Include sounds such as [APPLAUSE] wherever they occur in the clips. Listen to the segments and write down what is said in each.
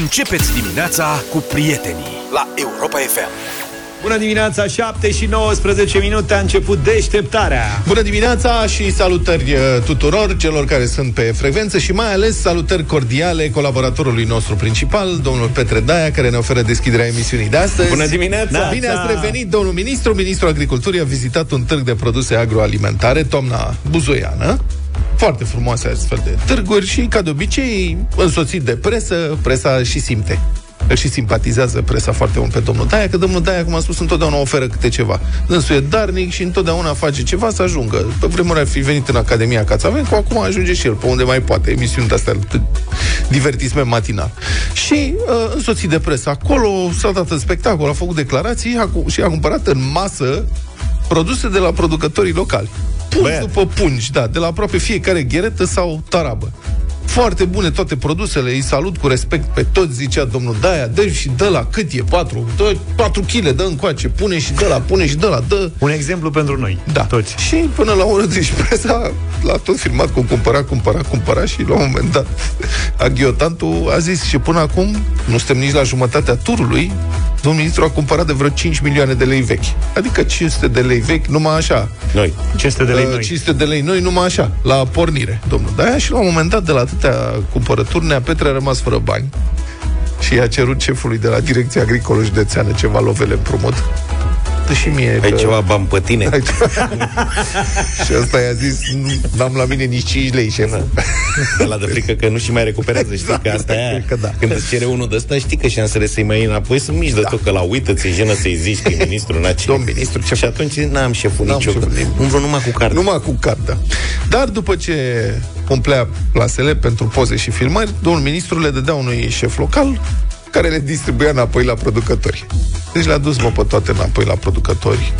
Începeți dimineața cu prietenii la Europa FM. Bună dimineața, 7 și 19 minute a început deșteptarea. Bună dimineața și salutări uh, tuturor celor care sunt pe frecvență și mai ales salutări cordiale colaboratorului nostru principal, domnul Petre Daia, care ne oferă deschiderea emisiunii de astăzi. Bună dimineața! Da, bine ați revenit, domnul ministru. Ministrul Agriculturii a vizitat un târg de produse agroalimentare, toamna buzoiană. Foarte frumoase astfel de târguri și, ca de obicei, însoțit de presă, presa și simte îl și simpatizează presa foarte mult pe domnul Daia, că domnul Daia, cum am spus, întotdeauna oferă câte ceva. Dânsul e darnic și întotdeauna face ceva să ajungă. Pe vremuri ar fi venit în Academia Cațavencu, acum ajunge și el pe unde mai poate, emisiuni de-astea, divertisment matinal. Și uh, însoțit de presă acolo, s-a dat în spectacol, a făcut declarații a, și a cumpărat în masă produse de la producătorii locali. Pungi după pungi, da, de la aproape fiecare gheretă sau tarabă. Foarte bune toate produsele, îi salut cu respect pe toți, zicea domnul Daia, dă și dă la cât e, 4, dă 4 kg, dă încoace, pune și dă la, pune și dă la, dă. Un exemplu pentru noi, da. toți. Și până la urmă, deci presa l-a tot filmat cu cumpăra, cumpăra, cumpăra și la un moment dat aghiotantul a zis și până acum nu suntem nici la jumătatea turului, domnul ministru a cumpărat de vreo 5 milioane de lei vechi. Adică 500 de lei vechi, numai așa. Noi. 500 de lei Uh, noi. 500 de lei noi, numai așa, la pornire, domnul Daia. Și la un moment dat, de la atâtea cumpărături, Nea Petre a rămas fără bani și i-a cerut șefului de la Direcția Agricolă Județeană ceva lovele împrumut. Dă și mie Ai că... ceva bani pe tine? Ai ceva. [LAUGHS] și ăsta i-a zis, nu am la mine nici 5 lei, șeful. [LAUGHS] Ăla de frică că nu și mai recuperează, știi că asta e Cred că da. Când îți cere unul de ăsta, știi că șansele să-i mai iei înapoi sunt mici de tot, că la uită, ți-e jenă să-i zici că e ministru în acel. Domn ministru, ce Și atunci n-am șeful N-am nicio, șeful că nimic. umblă numai cu carte. Numai cu cartea. Dar după ce umplea plasele pentru poze și filmări, domnul ministru le dădea unui șef local care le distribuia înapoi la producători. Deci le-a dus, mă, pe toate înapoi la producători.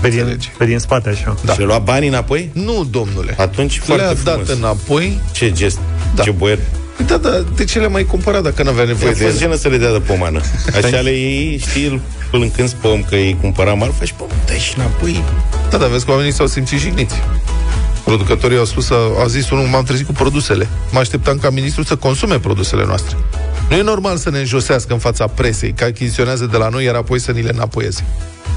Pe din, Înțelegi. pe din spate, așa. Da. Și le lua banii înapoi? Nu, domnule. Atunci foarte le-a frumos. dat înapoi. Ce gest, Da. ce boier. Da, da, de ce le-a mai cumpărat dacă nu avea nevoie A de fost ele? jenă să le dea de pomană. Așa le iei, știi, îl, îl încânți pe om că îi cumpăra marfa și pe om, dai și înapoi. Da, dar vezi că oamenii s-au simțit jigniți. Producătorii au spus, au zis unul, m-am trezit cu produsele. Mă așteptam ca ministrul să consume produsele noastre. Nu e normal să ne înjosească în fața presei, că achiziționează de la noi, iar apoi să ni le înapoieze.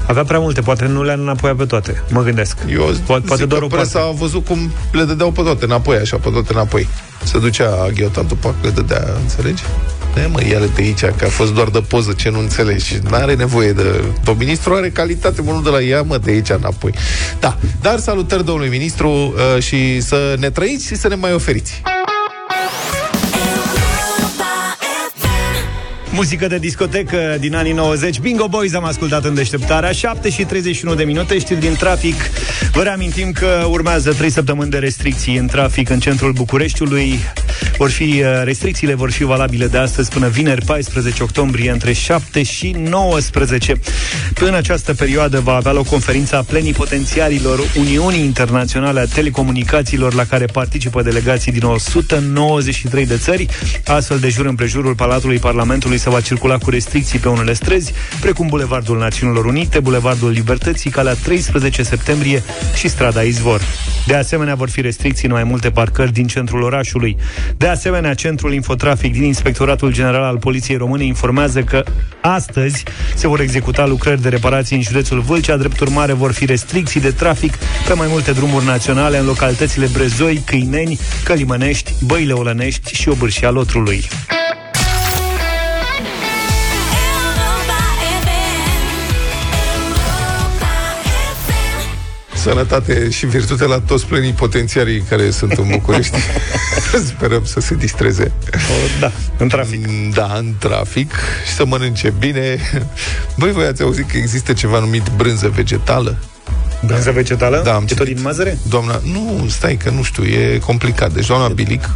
Avea prea multe, poate nu le-a înapoiat pe toate. Mă gândesc. Eu poate, poate zic doar că o presa parte. a văzut cum le dădeau pe toate înapoi, așa, pe toate înapoi. Se ducea aghiotantul, pac, le dădea, înțelegi? E, mă, ia de aici, că a fost doar de poză, ce nu înțelegi. Și n-are nevoie de... Pe ministru are calitate, mă, nu de la ea, mă, de aici înapoi. Da, dar salutări domnului ministru uh, și să ne trăiți și să ne mai oferiți. Muzică de discotecă din anii 90 Bingo Boys am ascultat în deșteptarea. 7 și 31 de minute, știri din trafic. Vă reamintim că urmează 3 săptămâni de restricții în trafic în centrul Bucureștiului. Vor fi, uh, Restricțiile vor fi valabile de astăzi până vineri 14 octombrie între 7 și 19 În această perioadă va avea loc conferința plenipotențiarilor Uniunii Internaționale a Telecomunicațiilor la care participă delegații din 193 de țări Astfel de jur împrejurul Palatului Parlamentului se va circula cu restricții pe unele străzi, precum Bulevardul Națiunilor Unite, Bulevardul Libertății, calea 13 septembrie și strada Izvor. De asemenea, vor fi restricții în mai multe parcări din centrul orașului. De asemenea, Centrul Infotrafic din Inspectoratul General al Poliției Române informează că astăzi se vor executa lucrări de reparații în județul Vâlcea. Drept urmare, vor fi restricții de trafic pe mai multe drumuri naționale în localitățile Brezoi, Câineni, Călimănești, Băile Olănești și Obârșia Lotrului. Sănătate și virtute la toți plenipotențiarii care sunt în București. [LAUGHS] Sperăm să se distreze. O, da, în trafic. Da, în trafic și să mănânce bine. Băi, voi ați auzit că există ceva numit brânză vegetală? Brânză vegetală? Da, am E tot citit. din mazăre? Doamna, nu, stai că nu știu, e complicat. Deci doamna Bilic,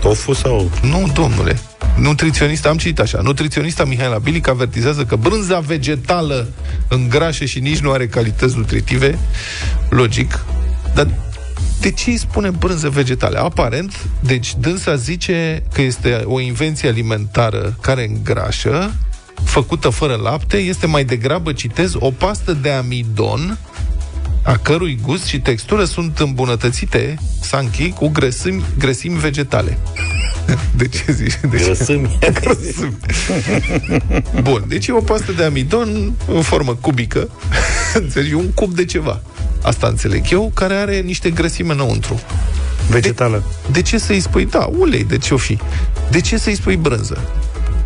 Tofu sau... nu, domnule, nutriționista, am citit așa, nutriționista Mihaela Bilic avertizează că brânza vegetală îngrașă și nici nu are calități nutritive, logic, dar de ce îi spune brânză vegetală? Aparent, deci dânsa zice că este o invenție alimentară care îngrașă, făcută fără lapte, este mai degrabă, citez, o pastă de amidon a cărui gust și textură sunt îmbunătățite, Sanchi, cu grăsimi, grăsimi vegetale. [LAUGHS] De ce zici? De ce? Grăsâmi. [LAUGHS] Bun, deci e o pastă de amidon în formă cubică, [LAUGHS] înțelegi, un cub de ceva. Asta înțeleg eu, care are niște grăsime înăuntru. Vegetală. De ce să-i spui, da, ulei, de ce o fi? De ce să-i spui brânză?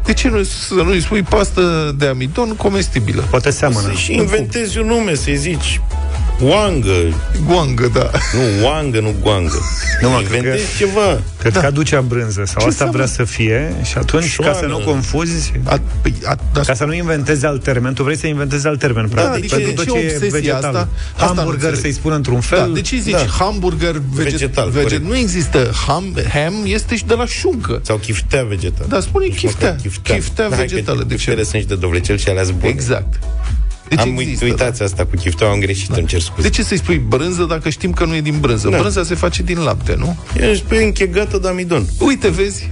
De ce nu, să nu-i spui pastă de amidon comestibilă? Poate seamănă. Să-și inventezi un nume, să-i zici Wangă. Guangă, da. Nu, wangă, nu guangă. Nu, mă, Inventezi cred ceva. Cred că aducea brânză sau Ce asta vrea înseamnă? să fie și atunci, Șoană. ca să nu confuzi, A, păi, a, da, ca să nu inventezi alt termen, tu vrei să inventezi alt termen, practic, adică pentru de tot ce ce e obsesia vegetal. asta? Asta nu Hamburger înțeleg. să-i spun într-un fel. da, de ce zici da. hamburger veget, Vegetal, veget, corect. Nu există ham, ham este și de la șuncă. Sau chiftea vegetală. Da, spune Nici chiftea. măcar Chiftea, Chiftea Da, hai că vegetală, de ce? Chiftele sunt și de dovlecel și alea bune. Exact. Deci Am există, uit, uitați asta cu chiftea, am greșit, îmi cer scuze. De ce să-i spui brânză dacă știm că nu e din brânză? Da. Brânza se face din lapte, nu? Ești pe închegată de amidon. Uite, vezi?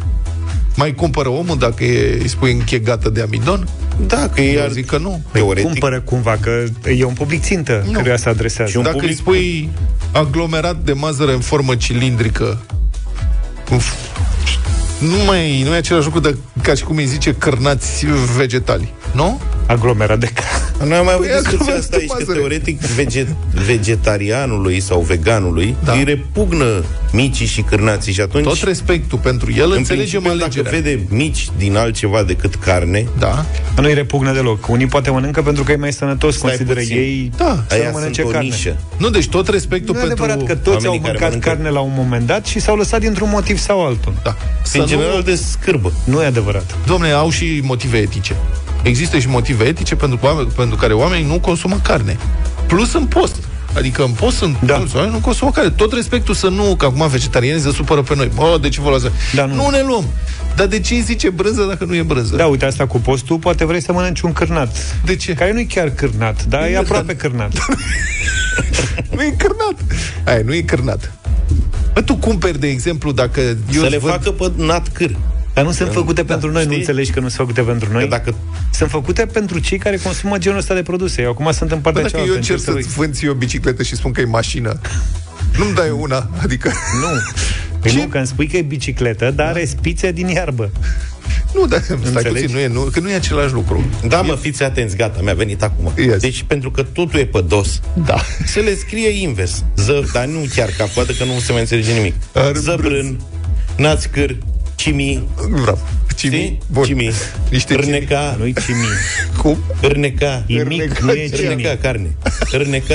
Mai cumpără omul dacă e, îi spui închegată de amidon? Da, că e Eu ar... zic că nu. Teoretic. Cumpără cumva, că e un public țintă Nu. căruia se adresează. Și un Dacă public- îi spui aglomerat de mazăre în formă cilindrică, în f- nu mai nu e același lucru de, ca și cum îi zice cărnați vegetali, nu? Aglomerat de ca. Noi am mai avut Păi, discuția acum asta aici, că mazăre. teoretic veget, vegetarianului sau veganului Da. îi repugnă micii și cârnații și atunci Tot respectul pentru el, în înțelegem principiu, alegerea. dacă vede mici din altceva decât carne, Da, Nu-i repugnă deloc. Unii poate mănâncă pentru că e mai sănătos, Stai consideră puțin. ei Da. să aia nu mănânce sunt o carne. nișă. nu, deci tot respectul Nu e pentru... adevărat că toți au oamenii care mâncat mănâncă- carne la un moment dat și s-au lăsat dintr-un motiv sau altul. Da. Să în nu- general de scârbă. Nu e adevărat. Domne, au și motive etice. Există și motive etice pentru, oameni, pentru care oamenii nu consumă carne. Plus în post. Adică în post sunt Da. da. mulți oameni nu consumă carne. Tot respectul să nu, că acum vegetarianii se supără pe noi. Mă, de ce vă luați? Da, nu. nu ne luăm. Dar de ce îi zice brânză dacă nu e brânză? Da, uite asta cu postul, poate vrei să mănânci un cârnat. De ce? Care nu e chiar cârnat, dar e aproape cârnat. [LAUGHS] Nu e cârnat. Aia, nu e cârnat. Bă, tu cumperi, de exemplu, dacă eu să îți le văd- facă pe nat câr. Dar nu sunt făcute Da, pentru noi, nu știi? înțelegi că nu sunt făcute pentru noi? Că dacă Sunt făcute pentru cei care consumă genul ăsta de produse. Eu acum sunt în Bă, partea dacă cealaltă. eu încerc încerc să-ți vând ție o bicicletă și spun că e mașină, nu-mi dai una, adică... [LAUGHS] Nu. Păi Ce? nu, că îmi spui că e bicicletă, dar are spițe din iarbă. Nu, dar stai Înțelegi? puțin, nu e, nu, că nu e același lucru. Da, mă, fiți atenți, gata, mi-a venit acum. Yes. Deci, pentru că totul e pe dos, Da. să le scrie invers. Ză, dar nu chiar ca poate că nu se mai înțelege nimic. Ar- Zăbrân, națcâr, cimi, Nu vreau. Cimi? știi? Bun. Cimi. Niște Râneca, Nu-i cimi. [LAUGHS] Cum? râneca, E mic, Râneca nu e ce? cimi. râneca carne. Râneca,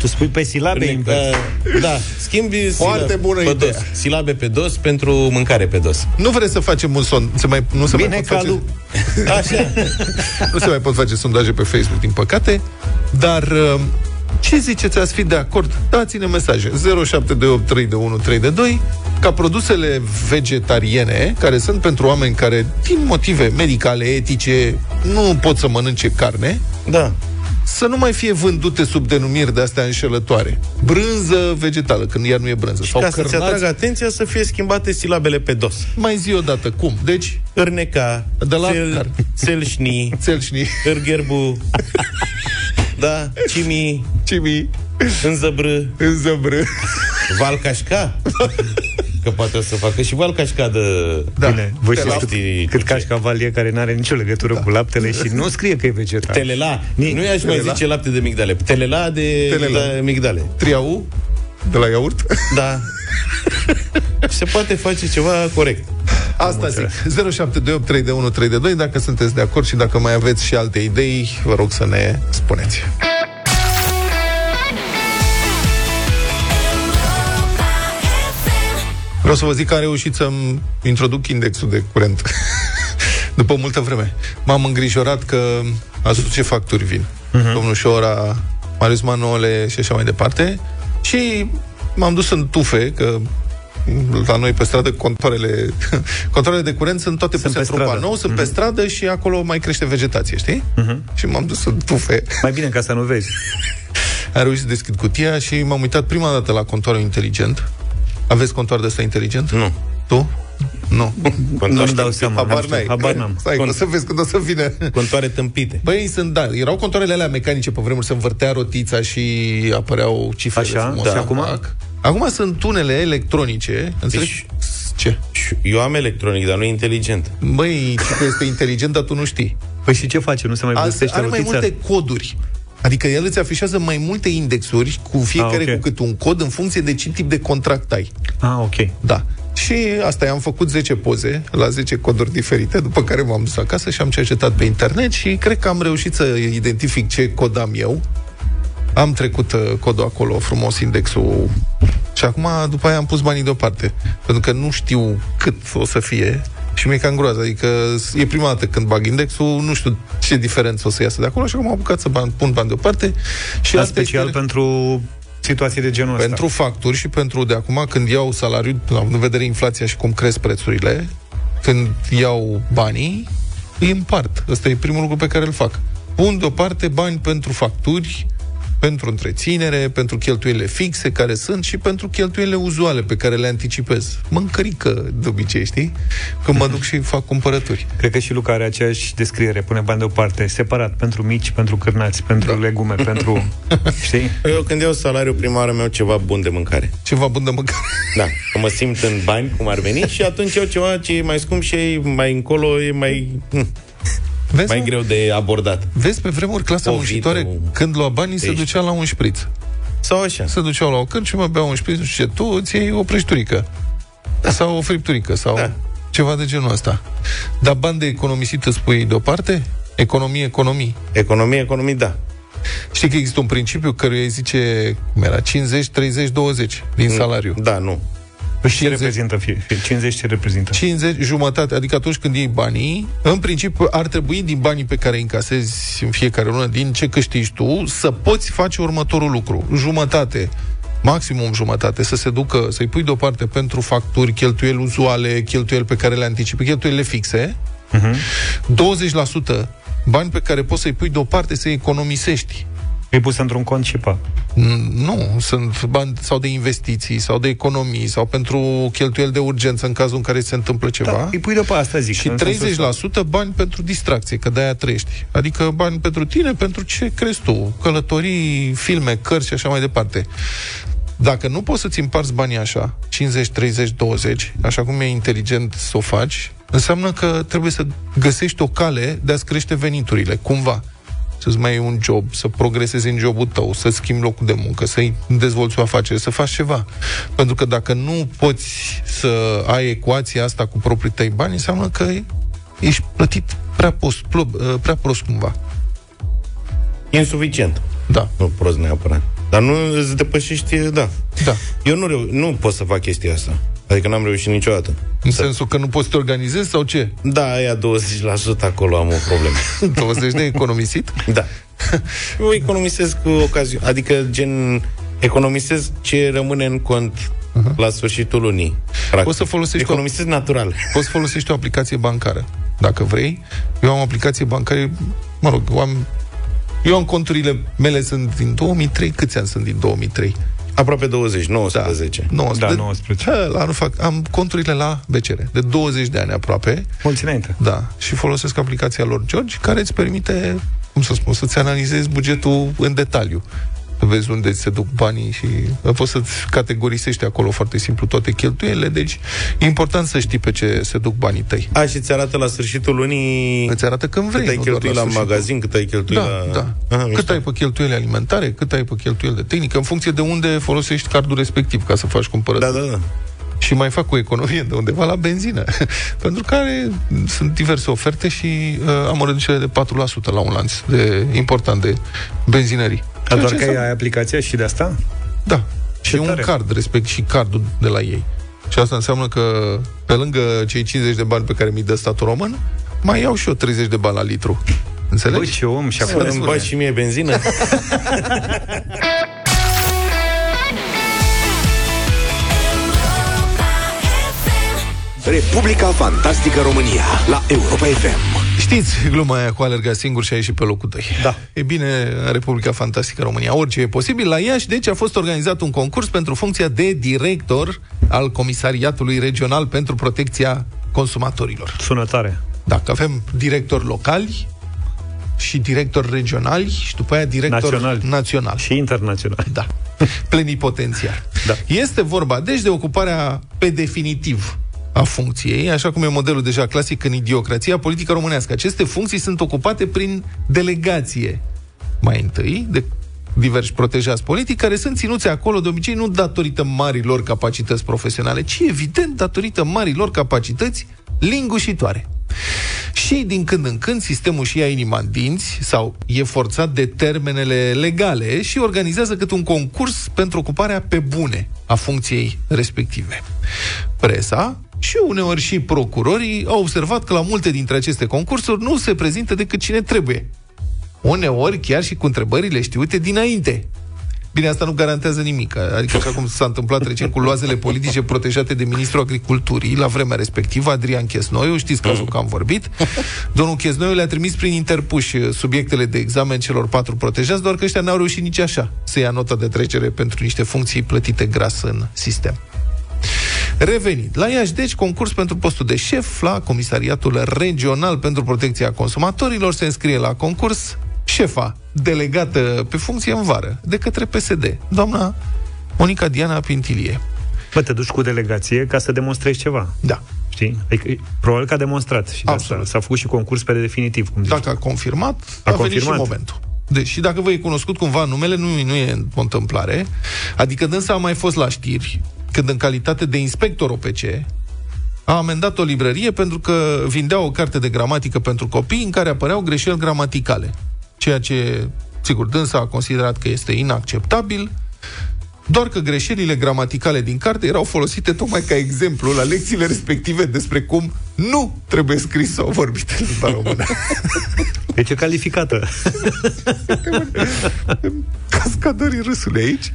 Tu spui pe silabe râneca, invers. da, schimbi Foarte silabe bună pe idee. dos. Silabe pe dos pentru mâncare pe dos. Nu vreți să facem un son, să mai, nu se Bine mai pot ca face, lu- [LAUGHS] Așa. nu se mai pot face sondaje pe Facebook, din păcate, dar uh, ce ziceți, ați fi de acord? Dați-ne mesaje 07283132 ca produsele vegetariene, care sunt pentru oameni care, din motive medicale, etice, nu pot să mănânce carne, Da. să nu mai fie vândute sub denumiri de astea înșelătoare. Brânză vegetală, când iar nu e brânză. Sau Ca să-ți cărnați. atragă atenția să fie schimbate silabele pe dos. Mai zi odată, cum? Deci, Râneca, De la cel, care? celșni, țelșni, Hârgherbu, [LAUGHS] da, cimi, cimi, înzăbră, înzăbră. valcașca. Că poate o să facă și valcașca de... Da. Bine, voi De știți la- cât, știi cât ce? cașcavalie care nu are nicio legătură cu laptele și nu scrie că e vegetal. Telela. Ni- Nu i-aș mai Telela. zice lapte de migdale. Telela de Telela. migdale. migdale. Triau de la iaurt. Da. Se poate face ceva corect. Asta zic. 07283132 dacă sunteți de acord și dacă mai aveți și alte idei, vă rog să ne spuneți. Vreau să vă zic că am reușit să-mi introduc indexul de curent. [LAUGHS] După multă vreme. M-am îngrijorat că a spus ce facturi vin. Uh-huh. Domnul Șora, Marius Manole și așa mai departe. Și m-am dus în tufe, că la noi pe stradă contoarele, [LAUGHS] contoarele de curent sunt toate Sunt puse pe într-un stradă. panou, sunt uh-huh. pe stradă și acolo mai crește vegetație, știi? Uh-huh. Și m-am dus în tufe. Mai bine ca să nu vezi. [LAUGHS] Am reușit să deschid cutia și m-am uitat prima dată la contoarul inteligent. Aveți contoar de ăsta inteligent? Nu. Tu? Nu. [LAUGHS] Nu-mi dau [LAUGHS] seama. Habar nu știu, n-ai. Habar n-am. Stai, Cont- o să vezi când o să vină. Contoare tâmpite. Băi, sunt, da, erau contoarele alea mecanice pe vremuri, se învârtea rotița și apăreau cifrele Așa? frumoase. Și acum? Tac. Acum sunt unele electronice, înțelegi? Deci- Ce? Și Și eu am electronic, dar nu e inteligent. Băi, ce că este inteligent, dar tu nu știi. Păi și ce face? Nu se mai Azi vestește are mai rotița? multe coduri. Adică el îți afișează mai multe indexuri cu fiecare Ah, ok. cu cât un cod în funcție de ce tip de contract ai. Ah, ok. Da. Și asta, am făcut 10 poze la 10 coduri diferite, după care m-am dus acasă și am cercetat pe internet și cred că am reușit să identific ce cod am eu. Am trecut uh, codul acolo, frumos, indexul și acum, după aia, am pus banii deoparte. Pentru că nu știu cât o să fie și mi-e cam groază. Adică e prima dată când bag indexul, nu știu ce diferență o să iasă de acolo și acum am apucat să ban, pun bani deoparte. Și Dar asta special este... pentru situații de genul ăsta. Pentru facturi și pentru de acum, când iau salariul, având în vedere inflația și cum cresc prețurile, când iau banii, îi împart. Ăsta e primul lucru pe care îl fac. Pun deoparte bani pentru facturi, pentru întreținere, pentru cheltuielile fixe care sunt și pentru cheltuielile uzuale pe care le anticipez. Mă încărică de obicei, știi? Când mă duc și fac cumpărături. Cred că și Luca are aceeași descriere. Pune bani deoparte, separat, pentru mici, pentru cârnați, pentru da. legume, pentru... [LAUGHS] Știi? Eu când iau salariul prima oară meu ceva bun de mâncare. Ceva bun de mâncare. Da, că mă simt în bani, cum ar veni, și atunci iau ceva ce e mai scump și e mai încolo e mai, hm, [LAUGHS] Vezi, mai mă? greu de abordat. Vezi, pe vremuri, clasa O muncitoare, vită, un când lua banii, se pește. ducea la un șpriț. Sau așa. se duceau la o cărciumă, beau un șpriț, nu știu ce, tu îți iei o prăjiturică. Sau o fripturică, sau Da. ceva de genul ăsta. Dar bani de economisit îți pui deoparte? Economie, economii. Economie, economie, da. Știi că există un principiu căruia îi zice, cum era, 50, 30, 20 din salariu. Da, nu. Păi ce 50. reprezintă fie? fie 50 ce reprezintă? 50, jumătate, adică atunci când iei banii, în principiu ar trebui din banii pe care îi încasezi în fiecare lună, din ce câștigi tu, să poți face următorul lucru. Jumătate, maximum jumătate, să se ducă, să-i pui deoparte pentru facturi, cheltuieli uzuale, cheltuieli pe care le anticipi, cheltuielile fixe, 20% bani pe care poți să-i pui deoparte să-i economisești. E pus într-un cont și pa. Mm, Nu, sunt bani sau de investiții, sau de economii, sau pentru cheltuieli de urgență în cazul în care se întâmplă ceva. Da, îi pui deoparte, asta zic. Și în sensul ăsta. 30% bani pentru distracție, că de-aia trăiești. Adică bani pentru tine, pentru ce crezi tu. Călătorii, filme, cărți și așa mai departe. Dacă nu poți să-ți împarți banii așa, 50, 30, 20, așa cum e inteligent să o faci, înseamnă că trebuie să găsești o cale de a-ți crește veniturile, cumva. Să-ți mai iei un job, să progresezi în jobul tău, să schimbi locul de muncă, să-i dezvolți o afacere, să faci ceva. Pentru că dacă nu poți să ai ecuația asta cu proprii tăi bani, înseamnă că ești plătit prea, post, plo- prea prost cumva. Insuficient. Da, Nu prost neapărat. Dar nu îți depășești, da. da. Eu nu, reu- nu pot să fac chestia asta. Adică n-am reușit niciodată. În sensul că nu poți să te organizezi sau ce? Da, aia 20% acolo am o problemă. [LAUGHS] 20 de economisit? da. [LAUGHS] Eu economisesc cu ocazie. Adică, gen, economisesc ce rămâne în cont uh-huh. la sfârșitul lunii. Practic. Poți să folosești o- Economisesc natural. Poți folosești o aplicație bancară, dacă vrei. Eu am o aplicație bancară, mă rog, eu am, eu am conturile mele sunt din 2003. Câți ani sunt din 2003? Aproape 20, 19. 19. Da, 19. Ha, la, nu fac. Am conturile la BCR, de 20 de ani aproape. Mulți înainte. Da, și folosesc aplicația lor George, care îți permite, cum să spun, să-ți analizezi bugetul în detaliu. Să vezi unde se duc banii și poți să-ți categorisești acolo foarte simplu toate cheltuielile, deci e important să știi pe ce se duc banii tăi. A, și ți arată la sfârșitul lunii Îți arată când vrei. cât ai nu doar cheltuit la, sfârșitul. magazin, cât ai cheltuit Da, la... da. Aha, cât mișto. ai pe cheltuieli alimentare, cât ai pe cheltuieli de tehnică, în funcție de unde folosești cardul respectiv ca să faci cumpărături. Da, da, da. și mai fac o economie de undeva la benzină. [LAUGHS] Pentru care sunt diverse oferte și uh, am o reducere de 4% la un lanț de, important de benzinării. Dar doar Ceea ce că înseamnă- ai aplicația și de asta? Da. Și Ce un tare. card, respect și cardul de la ei. Și asta înseamnă că pe lângă cei 50 de bani pe care mi-i dă statul român, mai iau și eu 30 de bani la litru. Înțelegi? Băi, ce om și Să acum îmi bagi și mie benzină? [LAUGHS] Republica Fantastică România la Europa FM. Știți gluma aia cu alerga singur și a ieșit pe locul 2. Da. E bine, în Republica Fantastică România, orice e posibil. La Iași, deci, a fost organizat un concurs pentru funcția de director al Comisariatului Regional pentru Protecția Consumatorilor. Sună tare. Dacă avem directori locali și directori regionali și după aia director Naționali. național. Și internațional. Da. [LAUGHS] Plenipotențiar. Da. Este vorba, deci, de ocuparea pe definitiv a funcției, așa cum e modelul deja clasic în idiocrația politică românească. Aceste funcții sunt ocupate prin delegație mai întâi, de diversi protejați politici, care sunt ținuți acolo de obicei nu datorită marilor capacități profesionale, ci evident datorită marilor capacități lingușitoare. Și din când în când sistemul și ia inima în dinți sau e forțat de termenele legale și organizează cât un concurs pentru ocuparea pe bune a funcției respective. Presa și uneori și procurorii au observat că la multe dintre aceste concursuri nu se prezintă decât cine trebuie. Uneori chiar și cu întrebările știute dinainte. Bine, asta nu garantează nimic. Adică așa cum s-a întâmplat recent cu loazele politice protejate de ministrul agriculturii la vremea respectivă, Adrian Chesnoiu, știți cazul că am vorbit. Domnul Chesnoiu le-a trimis prin interpuși subiectele de examen celor patru protejați, doar că ăștia n-au reușit nici așa să ia nota de trecere pentru niște funcții plătite gras în sistem. Revenit. La Iași, deci, concurs pentru postul de șef la Comisariatul Regional pentru Protecția Consumatorilor se înscrie la concurs șefa delegată pe funcție în vară de către PSD, doamna Monica Diana Pintilie. Bă, te duci cu delegație ca să demonstrezi ceva. Da. Știi? Adică, probabil că a demonstrat și de asta s-a făcut și concurs pe definitiv, cum zici. Dacă a confirmat, a, a confirmat. venit și momentul. Deci, și dacă vă e cunoscut cumva numele, nu, nu e o întâmplare. Adică dânsa a mai fost la știri, când în calitate de inspector OPC, a amendat o librărie pentru că vindea o carte de gramatică pentru copii în care apăreau greșeli gramaticale ceea ce, sigur, dânsa a considerat că este inacceptabil, doar că greșelile gramaticale din carte erau folosite tocmai ca exemplu la lecțiile respective despre cum nu trebuie scris sau vorbit în limba română. [LAUGHS] Deci e calificată. Cascadorii râsului aici.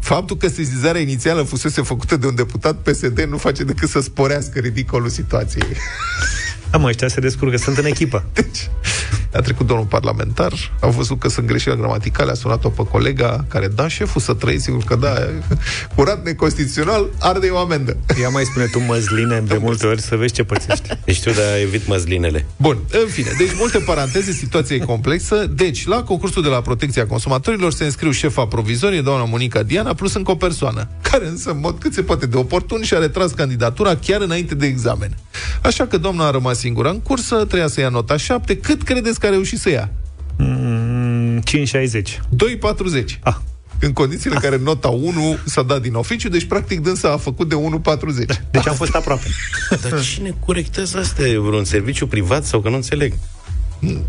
Faptul că sezizarea inițială fusese făcută de un deputat PSD nu face decât să sporească ridicolul situației. Da, mă, ăștia se descurcă, sunt în echipă. [LAUGHS] Deci, a trecut domnul parlamentar, a văzut că sunt greșeli gramaticale, a sunat-o pe colega care, da, șeful, să trăi, sigur că da, [LAUGHS] curat neconstituțional, arde o amendă. Ia mai spune tu măsline de multe ori să vezi ce pățești. Deci tu, dar evit măslinele. Bun, în fine, deci multe paranteze, situația e complexă. Deci, la concursul de la protecția consumatorilor se înscriu șefa provizorie, doamna Monica Diana, plus încă o persoană, care însă, în mod cât se poate de oportun, și-a retras candidatura chiar înainte de examen. Așa că doamna a rămas singură în cursă, treia să ia nota 7. Cât credeți că a reușit să ia? Mm, 5,60. 2,40. Ah. În condițiile în care nota 1 s-a dat din oficiu, deci practic dânsa a făcut de 1,40. Da, deci am fost aproape. [LAUGHS] Dar cine corectează asta? E vreun serviciu privat sau că nu înțeleg?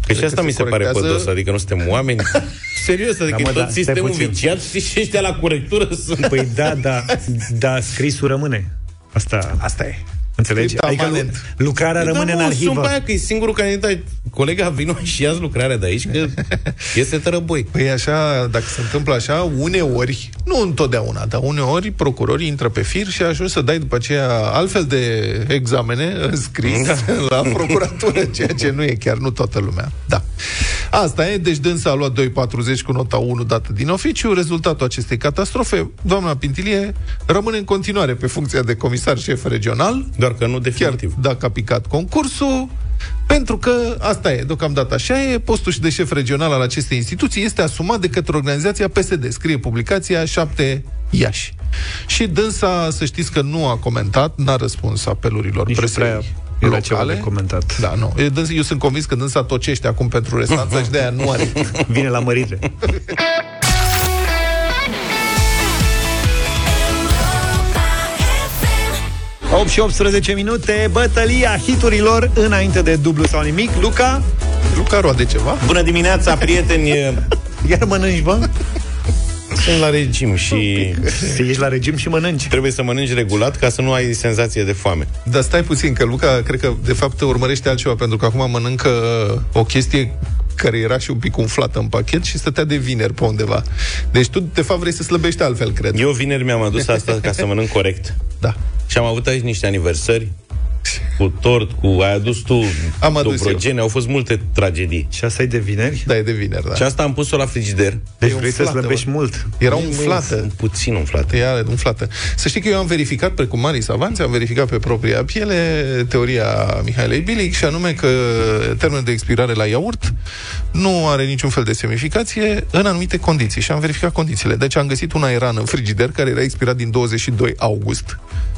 Că și asta mi se corectează... pare pădos, adică nu suntem oameni. [LAUGHS] Serios, adică da, mă, tot da, sistemul viciat și ăștia la corectură sunt... Păi da, da, da, scrisul rămâne. Asta, asta e. Înțelegi? Adică lucrarea păi rămâne da, în arhivă. Sunt aia că e singurul candidat. Colega, vino [LAUGHS] și ia lucrarea de aici, că [LAUGHS] este tărăboi. Păi așa, dacă se întâmplă așa, uneori, nu întotdeauna, dar uneori procurorii intră pe fir și ajung să dai după aceea altfel de examene înscris da. [LAUGHS] la procuratură, ceea ce nu e chiar, nu toată lumea. Da. Asta e, deci dânsa a luat 2,40 cu nota 1 dată din oficiu. Rezultatul acestei catastrofe, doamna Pintilie rămâne în continuare pe funcția de comisar șef regional. Doar că nu definitiv. Chiar dacă a picat concursul, pentru că asta e, deocamdată așa e, postul și de șef regional al acestei instituții este asumat de către organizația PSD, scrie publicația 7 Iași. Și dânsa, să știți că nu a comentat, n-a răspuns apelurilor Nici presei prea era ceva de comentat. Da, nu. Eu, eu sunt convins că dânsa tocește acum pentru restanță și [LAUGHS] de-aia nu are. Vine la mărire. [LAUGHS] 8 și 18 minute, bătălia hiturilor înainte de dublu sau nimic. Luca? Luca roade ceva? Bună dimineața, prieteni! [LAUGHS] Iar mănânci, bă? Sunt la regim și... [LAUGHS] Ești la regim și mănânci. Trebuie să mănânci regulat ca să nu ai senzație de foame. Dar stai puțin, că Luca cred că de fapt urmărește altceva, pentru că acum mănâncă o chestie care era și un pic umflată în pachet și stătea de vineri pe undeva. Deci tu, de fapt, vrei să slăbești altfel, cred. Eu vineri mi-am adus asta ca să mănânc corect. Da. Și am avut aici niște aniversări cu tort, cu ai adus tu am adus dobrogene, au fost multe tragedii. Și asta e de vineri? Da, e de vineri, da. Și asta am pus-o la frigider. Deci vrei să slăbești mult. Era umflată. Puțin umflată. Era umflată. Să știi că eu am verificat, precum Mari Savanți, am verificat pe propria piele teoria Mihailei Bilic și anume că termenul de expirare la iaurt nu are niciun fel de semnificație în anumite condiții. Și am verificat condițiile. Deci am găsit un aeran în frigider care era expirat din 22 august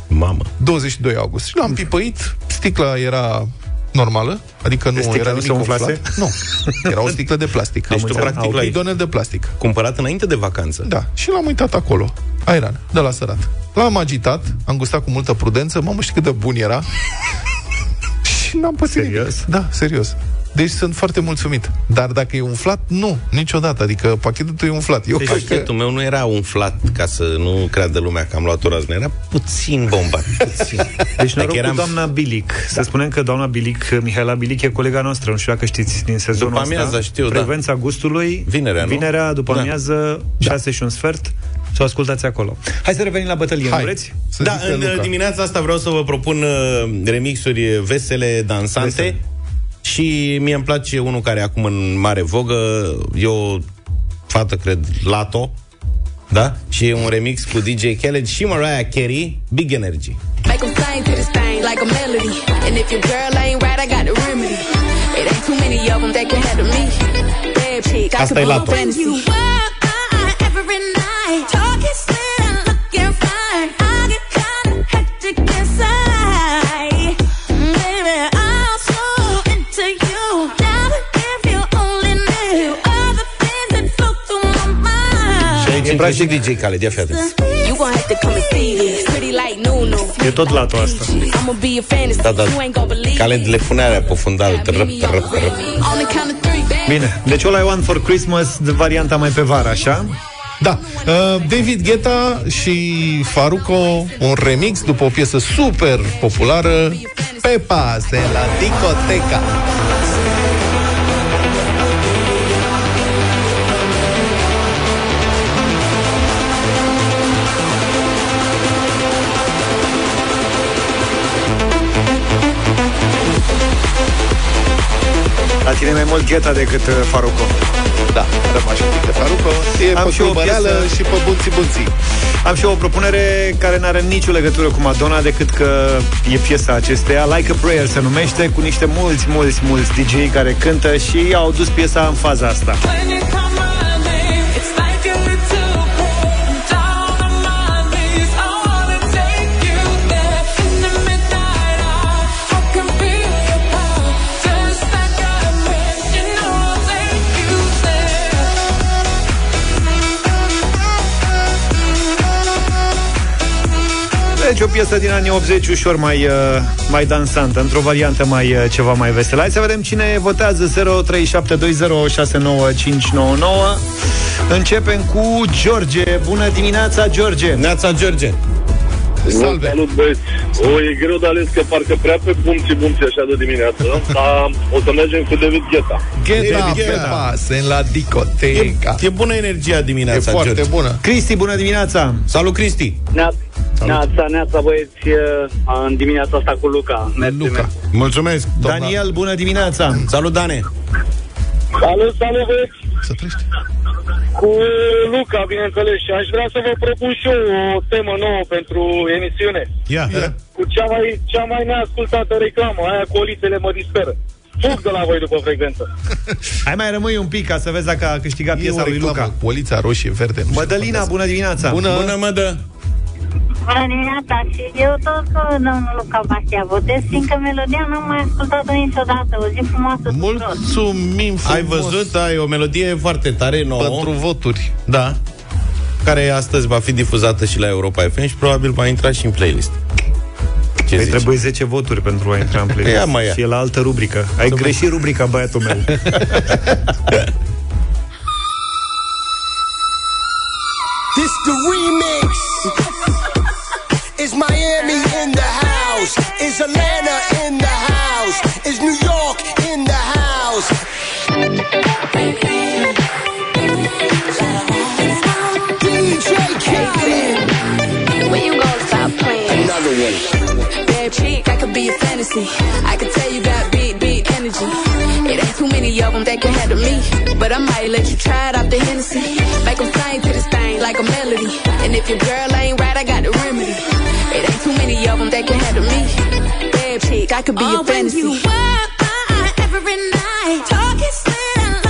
Mamă. 22 august. Și l-am pipăit, sticla era normală, adică nu era nu se umflase? Nu, era o [LAUGHS] sticlă de plastic. Deci tu practic l-ai bidonel de plastic. Cumpărat înainte de vacanță. Da, și l-am uitat acolo. Airan, de la sărat. L-am agitat, am gustat cu multă prudență, mamă, știi cât de bun era? [LAUGHS] și n-am pățit Serios? Da, serios. Deci sunt foarte mulțumit. Dar dacă e umflat, nu, niciodată. Adică pachetul tău e umflat. Eu deci pachetul că... meu nu era umflat ca să nu creadă lumea că am luat o raznă. Era puțin bombat. [LAUGHS] Puțin. Deci noroc eram... cu doamna Bilic. Da. Să spunem că doamna Bilic, Mihaela Bilic, e colega noastră. Nu știu dacă știți din sezonul după amiază, ăsta. știu, Prevența da. gustului. Vinerea, nu? Vinerea, după da. amiază, 6 da. și un sfert. Să o ascultați acolo. Hai să revenim la bătălie, Hai. vreți? Da, în Luca. dimineața asta vreau să vă propun uh, remixuri vesele, dansante. Vesele. Și mie îmi place unul care acum în mare vogă, e o fată, cred, Lato, da? Și e un remix cu DJ Khaled și Mariah Carey, Big Energy. Make them sing to this thing like a melody. And if your girl ain't right, I got the remedy. It ain't too many of them that can handle me. Bad chick, I Asta e Lato. Every and see this. Pretty like Nuno. E tot lato asta. I'ma be a fantasy. Da, da. You ain't gon' believe Khaled le pune alea pe fundal. Trăp, trăp, trăp. Bine, deci All I Want for Christmas, de varianta mai pe vară, așa? Da, uh, David Guetta și Faruco, un remix după o piesă super populară, Pepa de la discoteca. Tine mai mult Gheta decât uh, Faruco. Da, rămași un pic de Faruco. E Am pe și o piesă... și pe bunții bunții. Am și o propunere care nu are nicio legătură cu Madonna decât că e piesa acesteia, Like a Prayer se numește, cu niște mulți, mulți, mulți DJ care cântă și au dus piesa în faza asta. Deci o piesă din anii 80 ușor mai, uh, mai dansantă, într-o variantă mai uh, ceva mai veselă. Hai să vedem cine votează 0372069599. Începem cu George. Bună dimineața, George! Neața, George! Salve! Salut, băieți! O, e greu de ales că parcă prea pe bumți bumți așa de dimineață, [LAUGHS] dar o să mergem cu David Guetta. Guetta, Guetta, în la discoteca. E, e bună energia dimineața, E foarte George. bună. Cristi, bună dimineața! Salut, Cristi! Neața, neața, neața, băieți, în dimineața asta cu Luca. Mersi, Luca. Mulțumesc! Daniel, bună dimineața! Salut, Dane! Salut, salut, băieți! Să trăiești. Cu Luca, bineînțeles, și aș vrea să vă propun și eu o temă nouă pentru emisiune. Ia, Ia. Cu cea mai, cea mai neascultată reclamă, aia cu olițele mă disperă. Fug de la voi după frecvență. [LAUGHS] Hai mai rămâi un pic ca să vezi dacă a câștigat E piesa o lui reclamă Luca. cu Polița roșie, verde. nu știu Mădălina, ce bună dimineața! Bună. Bună, Mădă! Bună dimineața și eu tot cu domnul Luca Bastia votez, fiindcă melodia n-am mai ascultat-o niciodată. O zi frumoasă tuturor. Mulțumim frumos Ai văzut? Ai o melodie foarte tare, nouă. pentru voturi. Da. Care astăzi va fi difuzată și la Europa FM și probabil va intra și în playlist. Ce Păi zici? trebuie 10 voturi pentru a intra în [LAUGHS] playlist. Ia, mai ia. Și e la altă rubrică. Ai greșit rubrica, băiatul meu. [LAUGHS] Is Miami in the house? Is Atlanta in the house? Is New York in the house? DJ Khaled. When you gonna stop playing? Another one. Bad chick, I could be a fantasy. I could tell you got big, big energy. It ain't too many of them that can handle me. But I might let you try it off the Hennessy. Make them sing to this thing like a melody. And if your girl ain't right, I got the remedy. It ain't too many of them that can handle me. Bad chick, I could be a fantasy. you were mine every night. Talking sweet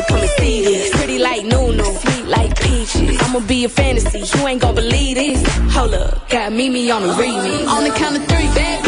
to come and see this. Pretty like Nunu, sweet like peaches. I'ma be a fantasy, you ain't gon' believe this. Hold up, got Mimi on the remix. On the count of three, baby,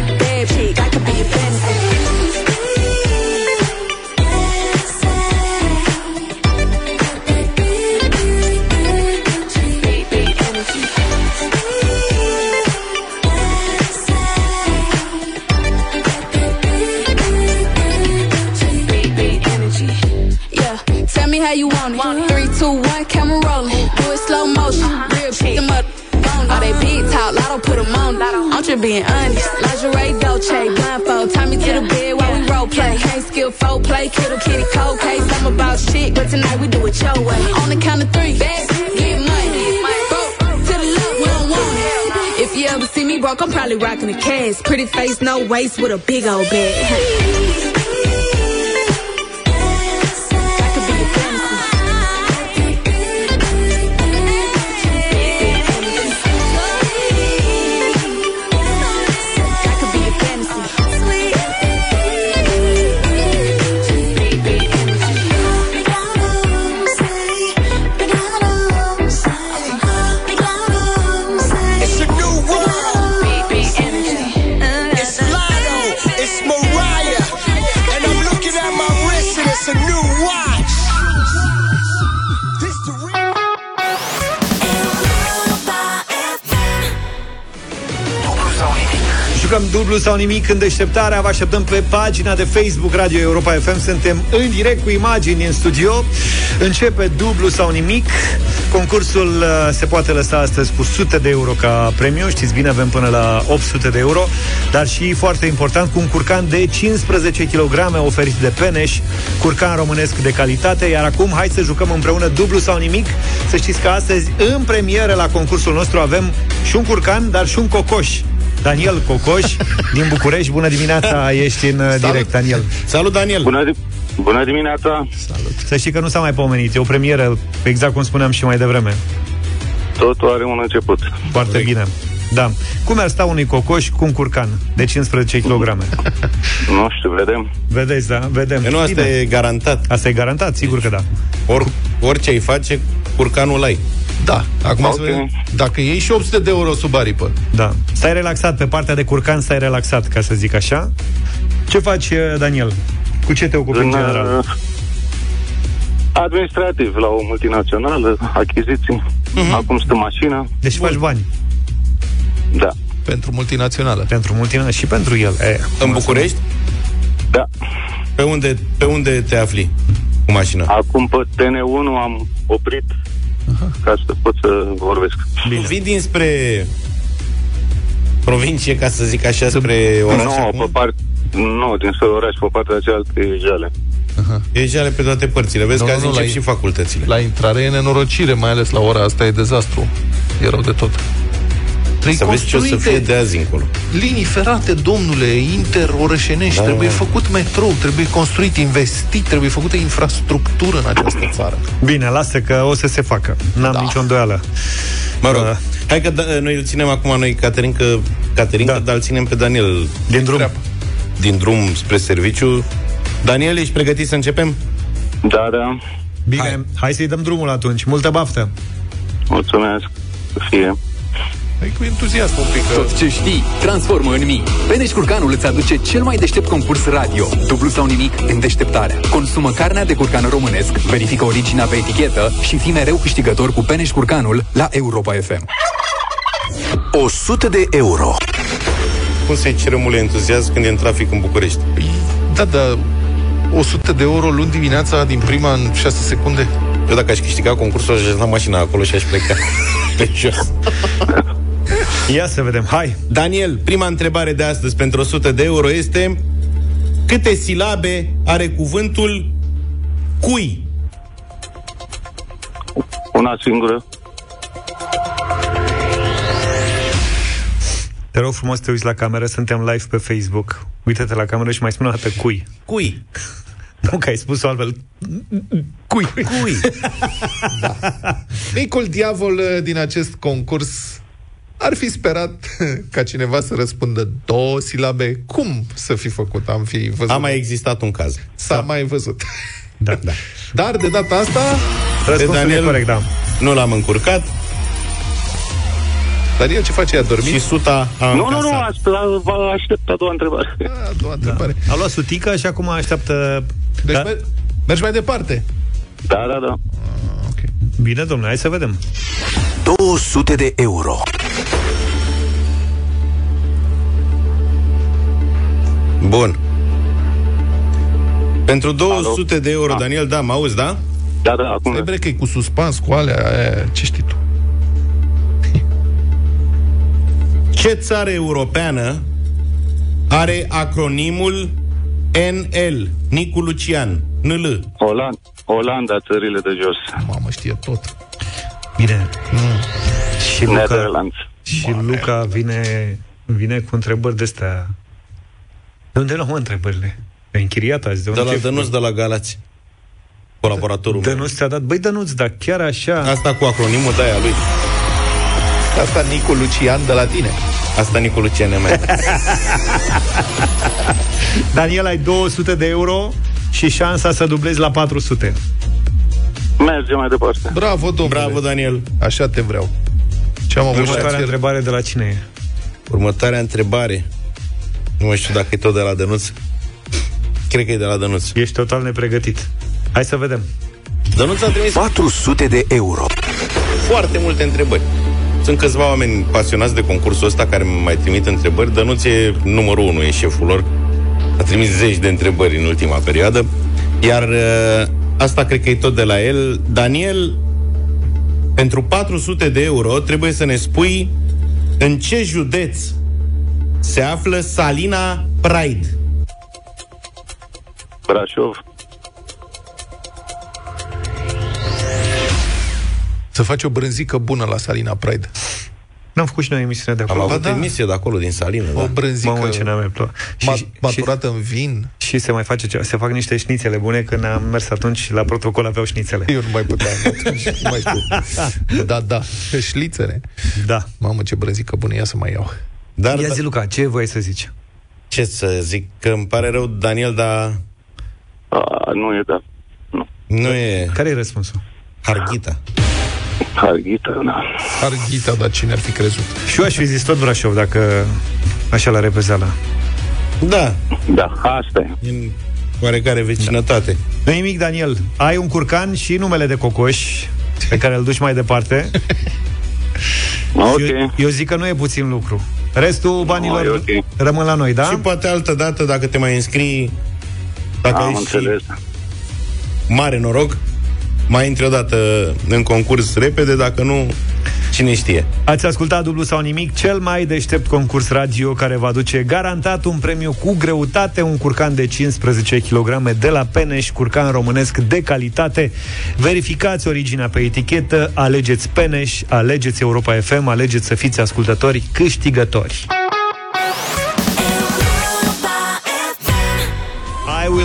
Being honest. Lingerie, Dolce, blindfold. Tie me to the bed while we role play. Can't skill folk play, kittle kitty cold case. I'm about shit, but tonight we do it your way. On the count of three, bad, get money. Broke to the left, we don't want it. If you ever see me broke, I'm probably rocking a cast. Pretty face, no waist, with a big old bag. Dublu sau nimic în deșteptarea Vă așteptăm pe pagina de Facebook Radio Europa FM Suntem în direct cu imagini în studio. Începe dublu sau nimic. Concursul uh, se poate lăsa astăzi cu sute de euro ca premiu. Știți bine, avem până la 800 de euro. Dar și foarte important Cu un curcan de 15 kg Oferit de Peneș. Curcan românesc de calitate. Iar acum hai să jucăm împreună dublu sau nimic. Să știți că astăzi în premieră la concursul nostru Avem și un curcan, dar și un cocoș Daniel Cocoș din București. Bună dimineața, ești în Salut. direct, Daniel. Salut, Daniel! Bună, di- bună dimineața! Să știi că nu s-a mai pomenit. E o premieră, exact cum spuneam și mai devreme. Totul are un început. Foarte bine. Da. Cum ar sta unui cocoș cu un curcan de 15 kg? Nu știu, vedem. Vedeți, da? Vedem. E nu, asta Bine. e garantat. Asta e garantat, sigur că da. Or, orice ai face, curcanul ai. Da, acum Ok. să vedem. Dacă iei și 800 de euro sub aripă, Da. Stai relaxat, pe partea de curcan stai relaxat, ca să zic așa. Ce faci, eh, Daniel? Cu ce te ocupi în, În, general? uh, administrativ la o multinațională, achiziții. Mhm. Acum sunt în mașină. Deci faci bani Da. pentru multinațională. pentru multinaționale și pentru el. E, În București? Da. Pe unde, pe unde te afli cu mașina? Acum pe TN1 am oprit ca să pot să vorbesc. Bine. Vii dinspre provincie, ca să zic așa, spre oraș nu, acum? pe part, nu, din spre oraș, pe partea cealaltă e jale. E jale pe toate părțile. Vezi Nu, că nu, azi nu, încep la- și facultățile. La intrare e nenorocire, mai ales la ora asta e dezastru. E rău de tot. Trebuie Să vezi ce o să construite fie de azi încolo. linii ferate, domnule, interorășenești, Da. trebuie făcut metrou, trebuie construit, investit, trebuie făcută infrastructură în această țară. Bine, lasă că o să se facă. N-am Da. nicio îndoială. Mă rog, Uh. hai că da, noi îl ținem acum noi, Caterin, că, Caterin, Da. da. dar îl ținem pe Daniel Din drum. Treabă. din drum spre serviciu. Daniel, ești pregătit să începem? Da, da. Bine, hai, hai să-i dăm drumul atunci. Multă baftă! Mulțumesc. Să fie. Hai cu entuziasm un pic. că- Tot ce știi, transformă în mii. Peneș Curcanul îți aduce cel mai deștept concurs radio. Dublu sau nimic în deșteptarea. Consumă carnea de curcan românesc, verifică originea pe etichetă și fii mereu câștigător cu Peneș Curcanul la Europa FM. 100 de euro. Cum să-i cerem mult entuziasm când e în trafic în București? Păi, Da, da, 100 de euro luni dimineața din prima în 6 secunde. Eu dacă aș câștiga concursul, aș la mașina acolo și aș pleca [LAUGHS] pe jos. Ia să vedem, hai! Daniel, prima întrebare de astăzi pentru 100 de euro este Câte silabe are cuvântul cui? Una singură. Te rog frumos te uiți la cameră, suntem live pe Facebook. Uită-te la cameră și mai spune o dată cui. Cui? Nu că ai spus-o altfel. Cui? Cui? [LAUGHS] da. Micul diavol uh, din acest concurs ar fi sperat [LAUGHS] ca cineva să răspundă două silabe. Cum să fi făcut? Am fi văzut. A mai existat un caz. S-a da. mai văzut. [LAUGHS] Da, da. Dar de data asta... Răspunsul Daniel, e corect, da. Nu l-am încurcat. Daniel, ce face? A dormit? Și suta a Nu, nu, nu, aștept a doua întrebare. A, a doua întrebare. Da. A luat sutica și acum așteaptă... Deci da? mergi mai departe. Da, da, da. Ah, okay. Bine, domnule, hai să vedem. 200 de euro. Bun. Pentru 200 Alo? de euro, da. Daniel, da, mă auzi, da? Da, da, acum. Trebuie că e cu suspans, cu alea, aia, ce știi tu? [LAUGHS] Ce țară europeană are acronimul NL, Nicu Lucian, NL? Oland, Olanda, țările de jos. Mamă, știe tot. Bine. Mm. Și Luca, și Luca vine, vine cu întrebări de astea. De unde luăm întrebările? E închiriat azi. De, de la Dănuț de la Galați. Colaboratorul meu. Dănuț ți-a dat, băi Dănuț, dar chiar așa... Asta cu acronimul de aia lui. Asta Nicu Lucian de la tine. Asta Nicu Lucian e mai. [LAUGHS] Daniel, ai 200 de euro și șansa să dublezi la 400. Merge mai departe. Bravo, domnule. Bravo, Daniel. Așa te vreau. Ce am avut Următoarea întrebare de la cine e? Următoarea întrebare. Nu mai știu dacă e tot de la Dănuț. Cred că e de la Dănuț. Ești total nepregătit. Hai să vedem. Dănuț a trimis 400 de euro. Foarte multe întrebări. Sunt câțiva oameni pasionați de concursul ăsta care mai trimit întrebări. Dănuț e numărul unu, e șeful lor. A trimis zeci de întrebări în ultima perioadă. Iar uh, asta cred că e tot de la el. Daniel, pentru 400 de euro trebuie să ne spui în ce județ se află Salina Pride. Brașov. Să faci o brânzică bună la Salina Pride. N-am făcut și noi emisiune de acolo. Am avut da. emisie de acolo, din Salină. O da. brânzică Mamă, ce n-am și, maturată și, în vin. Și se mai face ceva. Se fac niște șnițele bune. Când am mers atunci la protocol aveau șnițele. Eu nu mai puteam atunci. mai [LAUGHS] Da, da. Șlițele. Da. Mamă, ce brânzică bună. Ia să mai iau. Dar, Ia zi, Luca, ce voi să zici? Ce să zic? Că îmi pare rău, Daniel, dar... A, nu e, da. Nu. Nu e... Care e răspunsul? Harghita. Harghita, da. Harghita, dar cine ar fi crezut? Și eu aș fi zis tot Brașov, dacă așa la repezeala. Da. Da, asta e. În oarecare vecinătate. Da. Nu nimic, Daniel. Ai un curcan și numele de cocoș pe care îl duci mai departe. [LAUGHS] ok. Eu, eu zic că nu e puțin lucru. Restul banilor no, okay. rămân la noi, da? Și poate altă dată, dacă te mai înscrii, dacă Am înțeles. mare noroc, mai intri odată în concurs repede, dacă nu, cine știe. Ați ascultat dublu sau nimic, cel mai deștept concurs radio care va duce garantat un premiu cu greutate, un curcan de 15 kg de la Peneș, curcan românesc de calitate. Verificați originea pe etichetă, alegeți Peneș, alegeți Europa FM, alegeți să fiți ascultători câștigători.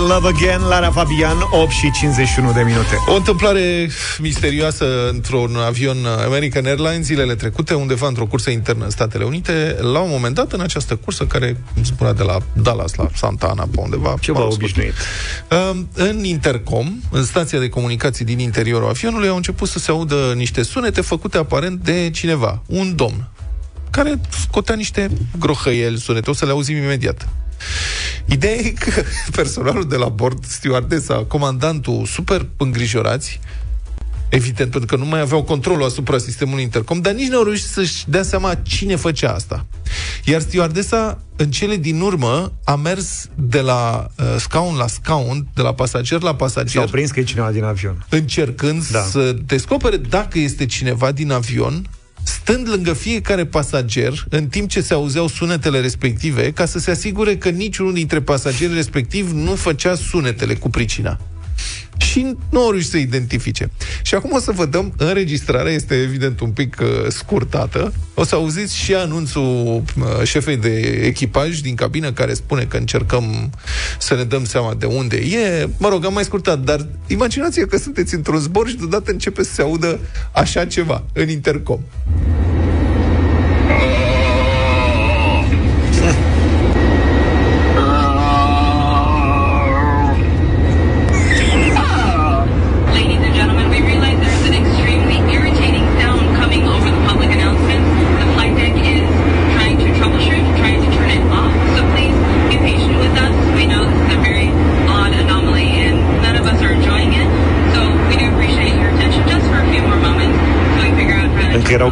Love Again, Lara Fabian, 8 și 51 de minute. O întâmplare misterioasă într-un avion American Airlines zilele trecute, undeva într-o cursă internă în Statele Unite. La un moment dat, în această cursă, care spunea de la Dallas la Santa Ana, pe undeva... Ceva obișnuit. Um, în intercom, în stația de comunicații din interiorul avionului, au început să se audă niște sunete făcute aparent de cineva, un domn, care scotea niște grohăieli sunete. O să le auzim imediat. Ideea e că personalul de la bord, stewardesa, comandantul, super îngrijorați, evident, pentru că nu mai aveau controlul asupra sistemului intercom, dar nici nu au reușit să-și dea seama cine făcea asta. Iar stewardesa, în cele din urmă, a mers de la uh, scaun la scaun, de la pasager la pasager. S-au prins că e cineva din avion. Încercând da. să descopere dacă este cineva din avion stând lângă fiecare pasager, în timp ce se auzeau sunetele respective, ca să se asigure că niciunul dintre pasagerii respectiv nu făcea sunetele cu pricina. Și nu au reușit să identifice. Și acum o să vă dăm, înregistrarea este evident un pic uh, scurtată, o să auziți și anunțul uh, șefei de echipaj din cabină care spune că încercăm să ne dăm seama de unde e. Mă rog, am mai scurtat, dar imaginați că sunteți într-un zbor și deodată începe să se audă așa ceva în intercom.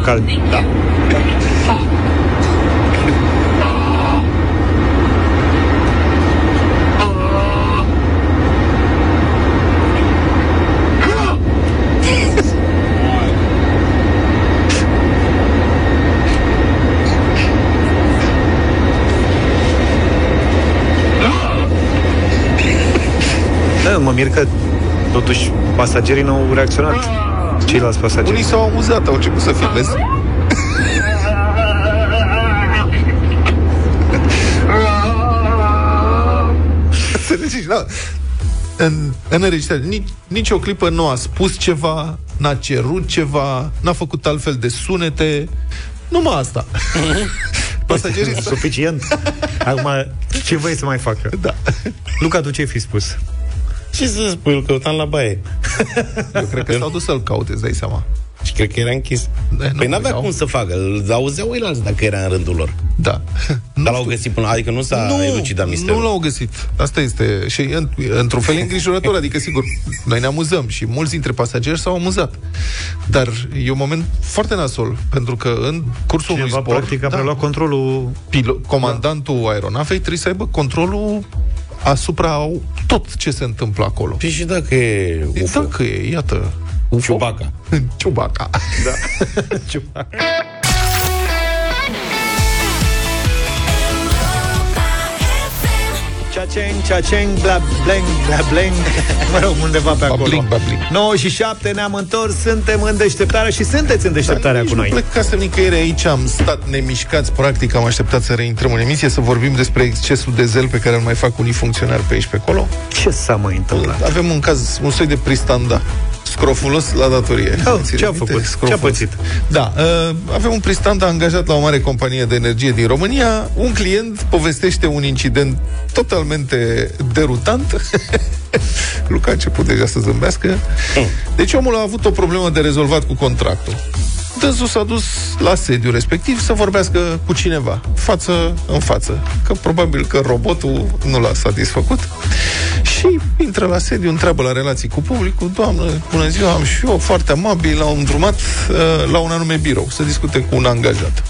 To Încă erau calmi. Da. Da, mă mir că totuși pasagerii nu au reacționat. Ceilalți pasageri. Unii s-au amuzat, au început să filmeze. [LAUGHS] Înțelegeți? Da. În, în înregistrare, nici, nici o clipă nu a spus ceva, n-a cerut ceva, n-a făcut altfel de sunete, numai asta. [LAUGHS] Pasagerii Suficient. Acum, ce vrei să mai facă? Da. Luca, tu ce ai fi spus? Ce să spui, îl căutam la baie. Eu cred că s-au dus să-l caute, îți dai seama. Și cred că era închis. Da, nu păi n-avea erau. cum să facă. Îl auzeau eilalți dacă era în rândul lor. Da. Dar l-au găsit până... Adică nu s-a elucidat misterul. Nu l-au găsit. Asta este. Și în, într-un fel e îngrijorător. Adică, sigur, noi ne amuzăm și mulți dintre pasageri s-au amuzat. Dar e un moment foarte nasol, pentru că în cursul Cineva, unui zbor... practic, a preluat controlul... Pilo- comandantul aeronavei trebuie să aibă controlul asupra tot ce se întâmplă acolo. Păi și dacă e UFO? Dacă e, iată, Ciubaca. [LAUGHS] Ciubaca. Da. [LAUGHS] [LAUGHS] Ceaceng, ceaceng, bla bleng, bla bleng [LAUGHS] Mă rog, undeva pe acolo Babling, babling. 9 și 7 ne-am întors Suntem în deșteptare și sunteți în deșteptarea Nici cu nu noi plecasem nicăieri aici, am stat nemișcați, practic am așteptat să reintrăm în emisie, să vorbim despre excesul de zel pe care îl mai fac unii funcționari pe aici pe acolo. Ce s-a mai întâmplat? Avem un caz, un soi de pristanda scrofulos la datorie. Oh, Ține ce-a minte? făcut? Scrofulos. Ce-a pățit? Da, uh, avem un pristanda angajat la o mare companie de energie din România. Un client povestește un incident totalmente derutant. [LAUGHS] Luca a început deja să zâmbească. Deci omul a avut o problemă de rezolvat cu contractul. Dânsul s-a dus la sediu respectiv să vorbească cu cineva, față în față, că probabil că robotul nu l-a satisfăcut și intră la sediu, întreabă la relații cu publicul, doamnă, bună ziua, am și eu, foarte amabil, l-au îndrumat uh, la un anume birou, să discute cu un angajat.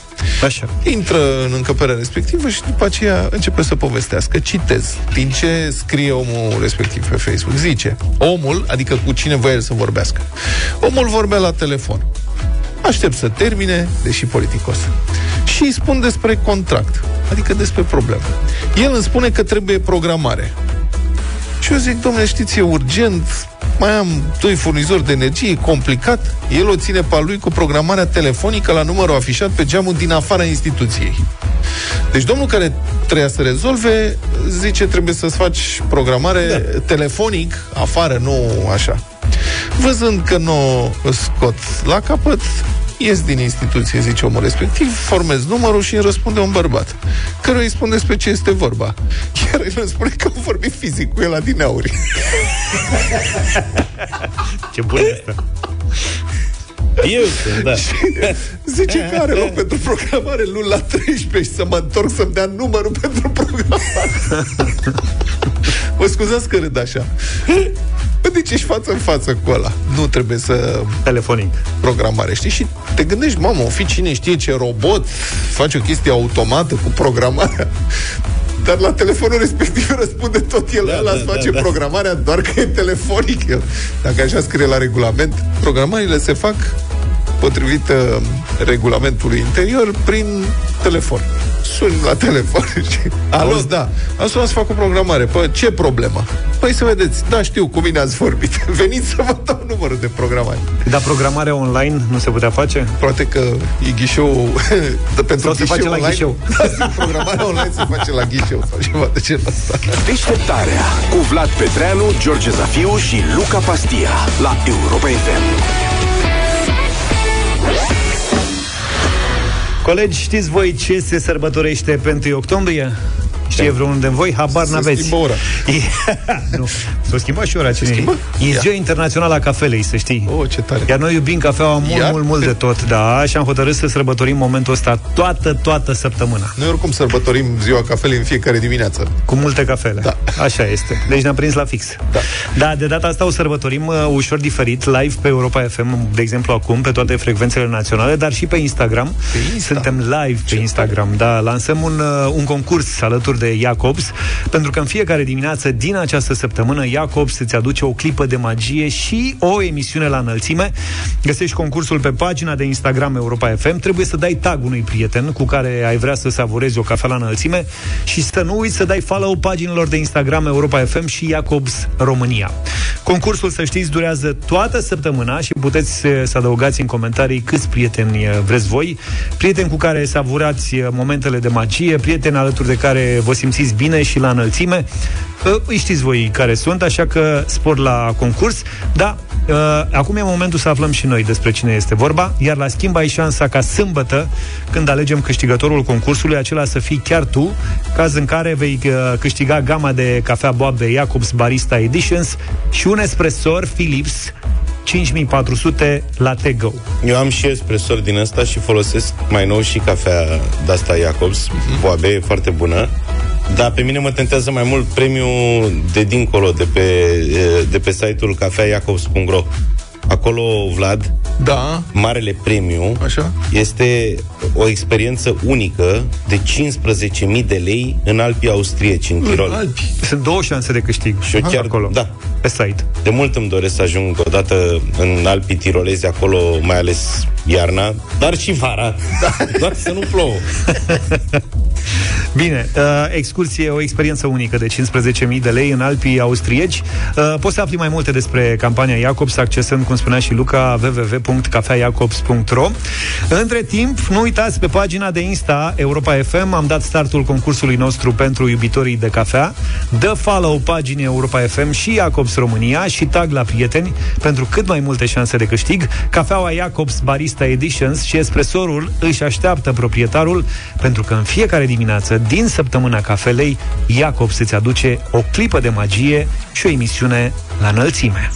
Așa. Intră în încăperea respectivă și după aceea începe să povestească. Citez din ce scrie omul respectiv pe Facebook. Zice, omul, adică cu cine voia el să vorbească. Omul vorbea la telefon. Aștept să termine, deși politicos. Și îi spun despre contract, adică despre problemă. El îmi spune că trebuie programare. Și eu zic, domnule, știți, e urgent, mai am doi furnizori de energie, e complicat. El o ține pe al lui cu programarea telefonică la numărul afișat pe geamul din afara instituției. Deci domnul care trebuia să rezolve zice trebuie să-ți faci programare da. telefonic, afară, nu așa. Văzând că nu o scot la capăt, ies din instituție, zice omul respectiv, formez numărul și îmi răspunde un bărbat, care îi spune despre ce este vorba. Iar el îmi spune că au vorbit fizic cu el la dineauri. Ce bun este. Eu sunt, da. Zice că are loc pentru programare luni la 13 și să mă întorc să-mi dea numărul pentru programare. Mă scuzați că râd așa. Deci ești față în față cu ăla. Nu trebuie să... Telefonic. Programare, știi? Și te gândești, mamă, o fi cine știe ce robot face o chestie automată cu programarea. Dar la telefonul respectiv răspunde tot el, Da, ăla da, îți face da, da. programarea, doar că e telefonic el. Dacă așa scrie la regulament, programările se fac potrivit uh, regulamentului interior prin telefon. Suni la telefon [LAUGHS] și... Alo, da. Am sunat să fac o programare. Păi, ce problemă? Păi să vedeți. Da, știu, cu mine ați vorbit. [LAUGHS] Veniți să vă dau numărul de programare. Dar programarea online nu se putea face? Poate că e ghișeu [LAUGHS] de pentru Sau se ghișeu face la online. ghișeu. Da, programarea online se face la ghișeu sau ceva de genul ăsta. Deșteptarea cu Vlad Petreanu, George Zafiu și Luca Pastia la Europa FM. Colegi, știți voi ce se sărbătorește pe 1 octombrie? Știe vreunul de voi? Habar Se n-aveți. schimbă ora. [LAUGHS] E- nu. S-a schimbat și ora. Cine schimbă? E Ia. ziua internațională a cafelei, să știi. Oh, ce tare. Iar noi iubim cafeaua mult, Iar? mult, mult de tot, da, și am hotărât să sărbătorim momentul ăsta toată, toată săptămâna. Noi oricum sărbătorim ziua cafelei în fiecare dimineață. Cu multe cafele. Da. Așa este. Deci ne-am prins la fix. Da. Da, de data asta o sărbătorim uh, ușor diferit, live pe Europa FM, de exemplu acum, pe toate frecvențele naționale, dar și pe Instagram. Pe Insta? Suntem live pe Instagram, da. Lansăm un, uh, un concurs alături de Jacobs, pentru că în fiecare dimineață din această săptămână Jacobs îți aduce o clipă de magie și o emisiune la înălțime. Găsești concursul pe pagina de Instagram Europa FM. Trebuie să dai tag unui prieten cu care ai vrea să savurezi o cafea la înălțime și să nu uiți să dai follow paginilor de Instagram Europa FM și Jacobs România. Concursul, să știți, durează toată săptămâna și puteți eh, să adăugați în comentarii câți prieteni eh, vreți voi, prieteni cu care savurați eh, momentele de magie, prieteni alături de care vă simțiți bine și la înălțime. Eh, Îi știți voi care sunt, așa că spor la concurs, da, Uh, acum e momentul să aflăm și noi despre cine este vorba, iar la schimb ai șansa ca sâmbătă, când alegem câștigătorul concursului, acela să fii chiar tu, caz în care vei uh, câștiga gama de cafea boabe Jacobs Barista Editions și un espresor Philips 5400 Latte Go. Eu am și espresor din ăsta și folosesc mai nou și cafea de-asta Jacobs, boabe, e foarte bună. Dar pe mine mă tentează mai mult premiul de dincolo, de pe, de pe site-ul cafeajacobs.ro. Acolo, Vlad, Da, marele premiu Așa. este o experiență unică de 15.000 de lei în Alpii austrieci, în Tirol. Alpi. Sunt două șanse de câștig Și eu chiar, acolo, da, pe site. de mult îmi doresc să ajung odată în Alpii tirolezi, acolo mai ales iarna, dar și vara, da. doar să nu plouă. [LAUGHS] Bine, uh, excursie, o experiență unică de 15.000 de lei în Alpii austrieci. Uh, poți să afli mai multe despre campania Jacobs accesând, cum spunea și Luca, www.cafeajacobs.ro Între timp, nu uitați, pe pagina de Insta Europa FM am dat startul concursului nostru pentru iubitorii de cafea. Dă follow paginii Europa FM și Jacobs România și tag la prieteni pentru cât mai multe șanse de câștig. Cafeaua Jacobs Barista Editions și espresorul își așteaptă proprietarul pentru că în fiecare dimineață din săptămâna cafelei Jacobs îți aduce o clipă de magie și o emisiune la înălțime.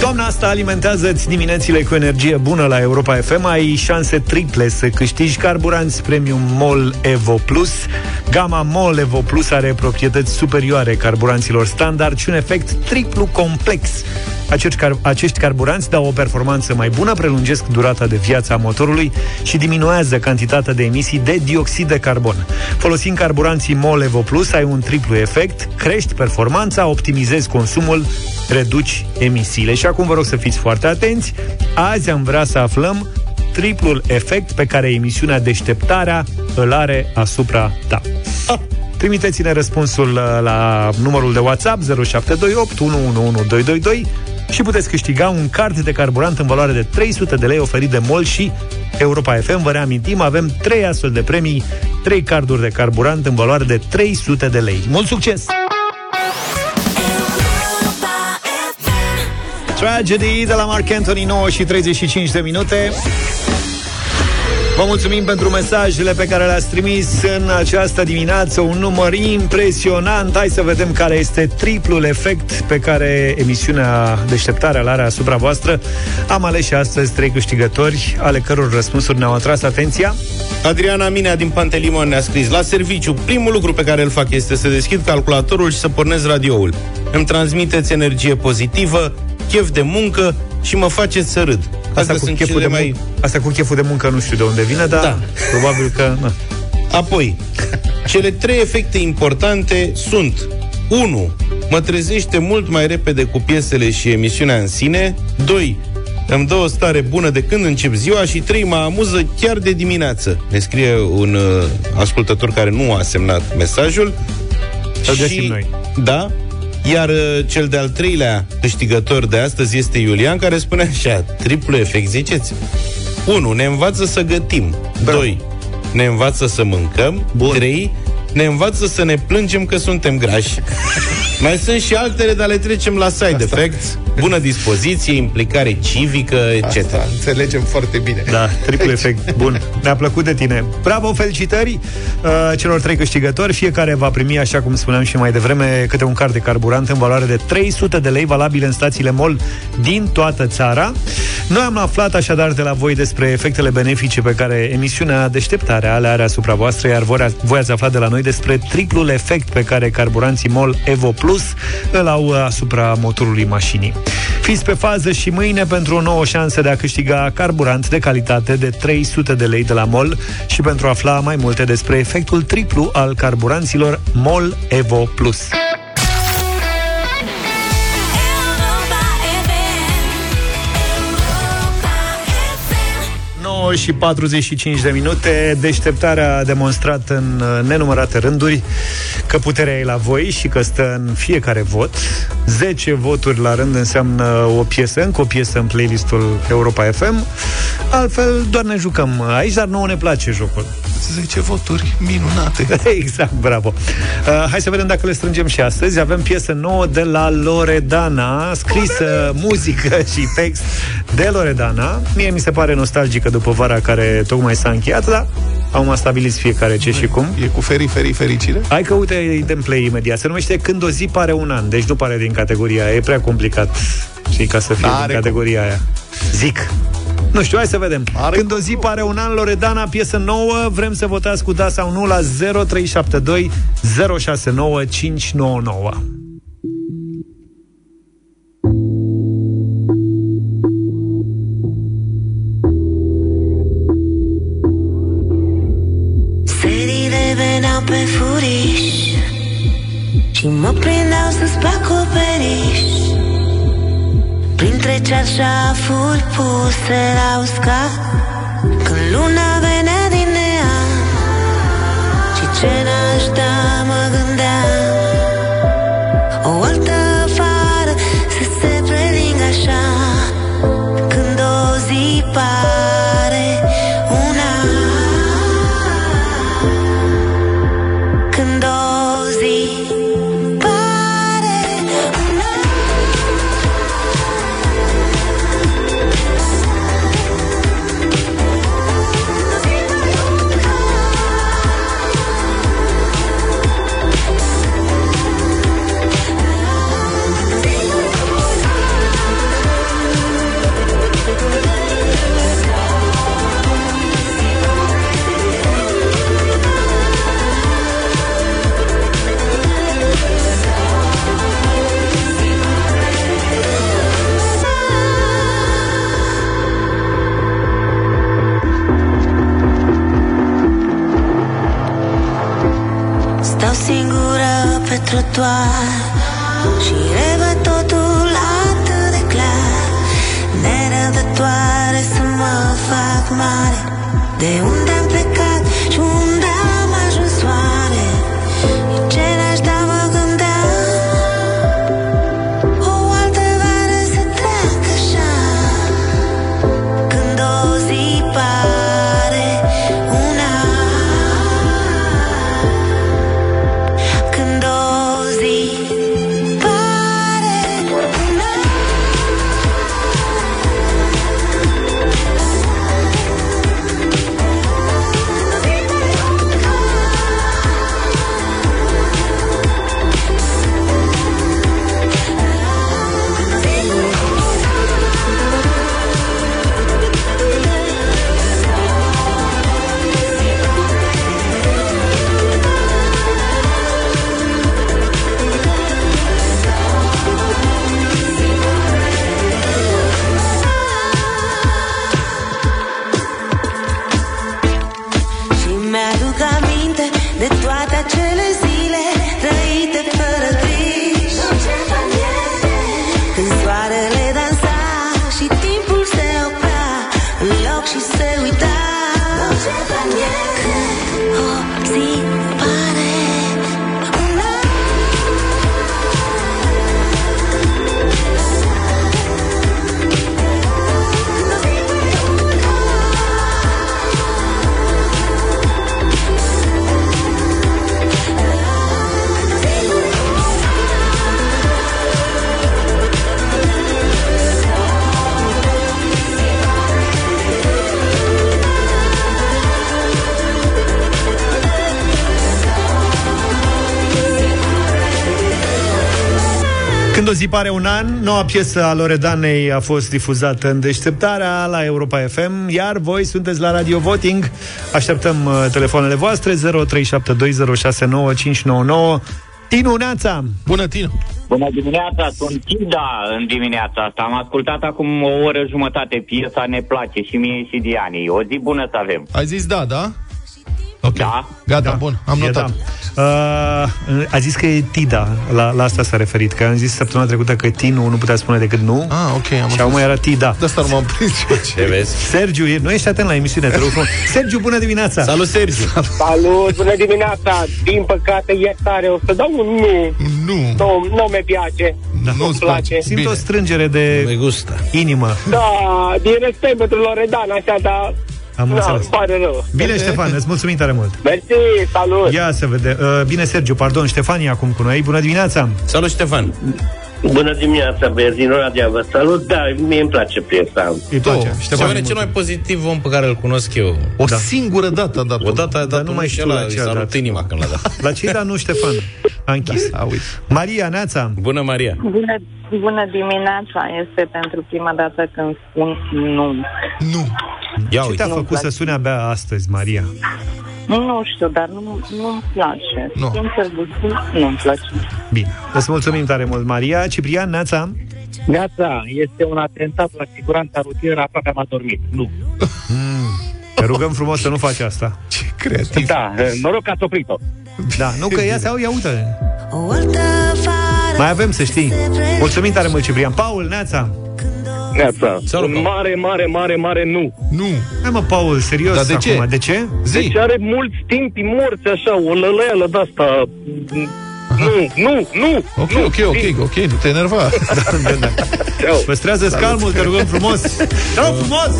Toamna asta alimentează-ți diminețile cu energie bună la Europa FM. Ai șanse triple să câștigi carburanți premium MOL Evo Plus. Gama MOL Evo Plus are proprietăți superioare carburanților standard și un efect triplu complex. Acești, car- acești carburanți dau o performanță mai bună, prelungesc durata de viață a motorului și diminuează cantitatea de emisii de dioxid de carbon. Folosind carburanții MOL Evo Plus, ai un triplu efect, crești performanța, optimizezi consumul, reduci emisiile. Și acum vă rog să fiți foarte atenți. Azi am vrea să aflăm triplul efect pe care emisiunea Deșteptarea îl are asupra ta. Trimiteți-ne răspunsul uh, la numărul de WhatsApp 0728 111222 și puteți câștiga un card de carburant în valoare de 300 de lei oferit de MOL și Europa FM. Vă reamintim, avem 3 astfel de premii, 3 carduri de carburant în valoare de 300 de lei. Mult succes! Tragedy de la Mark Anthony 9 și 35 de minute Vă mulțumim pentru mesajele pe care le-ați trimis în această dimineață, un număr impresionant. Hai să vedem care este triplul efect pe care emisiunea Deșteptarea îl are asupra voastră. Am ales și astăzi trei câștigători, ale căror răspunsuri ne-au atras atenția. Adriana Minea din Pantelimon ne-a scris La serviciu, primul lucru pe care îl fac este să deschid calculatorul și să pornesc radioul. Îmi transmiteți energie pozitivă, chef de muncă și mă faceți să râd. Asta cu, sunt cheful de cele mai... Asta cu cheful de muncă nu știu de unde vine, dar Da. probabil că... Na. Apoi, cele trei efecte importante sunt 1. Mă trezește mult mai repede cu piesele și emisiunea în sine. 2. Îmi dă o stare bună de când încep ziua și 3. Mă amuză chiar de dimineață. Ne scrie un uh, ascultător care nu a semnat mesajul. Să găsim noi. Da, iar uh, cel de-al treilea câștigător de astăzi este Iulian, care spune așa, triplu efect, ziceți? 1. Ne învață să gătim. 2. Ne învață să mâncăm. 3. Ne învață să ne plângem că suntem grași. Mai sunt și altele, dar le trecem la side Asta. effects. Bună dispoziție, implicare civică, etc. Asta înțelegem foarte bine. Da, triplu efect. Bun. Ne-a plăcut de tine. Bravo, felicitări uh, celor trei câștigători. Fiecare va primi, așa cum spuneam și mai devreme, câte un card de carburant în valoare de 300 de lei, valabil în stațiile MOL din toată țara. Noi am aflat așadar de la voi despre efectele benefice pe care emisiunea Deșteptarea le are asupra voastră, iar voi ați- voi ați aflat de la noi despre triplul efect pe care carburanții MOL Evo Plus îl au asupra motorului mașinii. Fiți pe fază și mâine pentru o nouă șansă de a câștiga carburant de calitate de 300 de lei de la MOL și pentru a afla mai multe despre efectul triplu al carburanților MOL Evo Plus. 9 și 45 de minute. Deșteptarea a demonstrat în uh, nenumărate rânduri că puterea e la voi și că stă în fiecare vot. 10 voturi la rând înseamnă o piesă, încă o piesă în playlistul Europa FM. Altfel, doar ne jucăm aici, dar nouă ne place jocul. 10 voturi minunate. [LAUGHS] exact, bravo. Uh, hai să vedem dacă le strângem și astăzi. Avem piesă nouă de la Loredana, scrisă muzică [LAUGHS] și text de Loredana. Mie mi se pare nostalgică după vara care tocmai s-a încheiat, dar am stabilit fiecare ce și cum. E cu ferii, ferii, fericire? Hai că uite, îi dăm play imediat. Se numește Când o zi pare un an, deci nu pare din categoria aia. E prea complicat, și ca să fie N-are din categoria aia. Zic. Nu știu, hai să vedem. Are Când o zi pare un an, Loredana, piesă nouă, vrem să votați cu da sau nu la 0372 069 599. Serile veneau pe furiș Și mă prindeau sus pe acoperiș Printre cearșafuri puse la uscat Când luna venea din neam Și ce n-aș da mă gândeam? O altă afară să se prelingă așa Când o zi pare zi pare un an, noua piesă a Loredanei a fost difuzată în deșteptarea la Europa FM, iar voi sunteți la Radio Voting. Așteptăm uh, telefoanele voastre 0372069599. Tinu Neața! Bună, Tinu! Bună dimineața, sunt Tida în dimineața asta. Am ascultat acum o oră jumătate piesa Ne place și mie și Diani. O zi bună să avem. Ai zis da, da? Ok. Da. Gata, da. bun, am E notat. Da. Uh, a zis că e Tida, la, la asta s-a referit, că am zis săptămâna trecută că Tinu nu putea spune decât nu. Ah, ok, am Și acum era Tida. De asta nu m-am prins eu. [LAUGHS] Ce vezi? Sergiu, e- nu ești atent la emisiune, te rog frumos. [LAUGHS] Sergiu, bună dimineața! Salut, Sergiu! Salut, bună dimineața! Din păcate, iertare, o să dau un nu. Nu. Nu, nu mi place. Da. Nu-mi place. Simt Bine. o strângere de Me gusta. inimă. Da, din respect pentru Loredan, așa, dar... Am da, înțeles. îmi pare rău. Bine, [LAUGHS] Ștefan, îți mulțumim tare mult. Mersi, salut! Ia să vedem. Uh, bine, Sergiu, pardon, Ștefania acum cu noi. Bună dimineața! Salut, Ștefan! Bună dimineața, băieți din Oradea, vă salut. Da, mie îmi place piesa. Îi place. Se Ștefan, pare cel mai pozitiv om pe care îl cunosc eu. O singură dată a dat O dată a dat nu nu mai mai știu și la ăla, ce i a s-a dat. rupt inima când l-a dat. La ce da, nu, Ștefan? [LAUGHS] A închis. A, uite. Maria, Neața. Bună, Maria! Bună, bună dimineața! Este pentru prima dată când spun nu. Nu. Ia Ce uite. te-a făcut să sune abia astăzi, Maria? Nu știu, dar nu, nu-mi place. Nu. Sincer vă spun, nu-mi place. Bine. Îți mulțumim tare mult, Maria. Ciprian, Neața. Neața, este un atentat la siguranța rutieră, aproape am adormit. Nu. Te rugăm frumos să nu faci asta. Ce creativ. Da, noroc că ați oprit-o. Da, nu că ia, ia, ia uite. O altă vară Mai avem, să știi. Mulțumim tare mult, Ciprian. Paul, Neața. Neața, Salut, un mare, mare, mare, mare nu. Nu. Hai mă, Paul, serios Dar de ce? acum. De ce? Zi. Deci are mulți timpi morți, așa, o lăleală de-asta. Nu, nu, nu! Ok, nu, ok, ok, ok, nu te enerva. [LAUGHS] Ceau. Păstrează calmul, te rugăm frumos. Te rog frumos!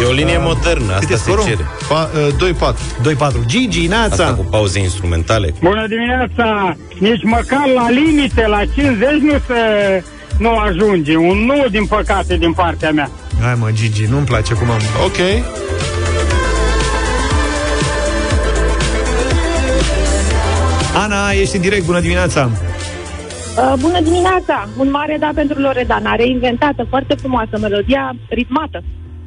E o linie modernă, Cât e asta se scorul? cere. Pa, uh, 2-4. 2-4. Gigi, Asta Neața. cu pauze instrumentale. Bună dimineața! Nici măcar la limite, la 50 nu se nu ajunge. Un nu, din păcate, din partea mea. Hai mă, Gigi, nu-mi place cum am... Ok. Ana, ești în direct, bună dimineața! Uh, bună dimineața! Un mare da pentru Loredana, reinventată, foarte frumoasă, melodia ritmată.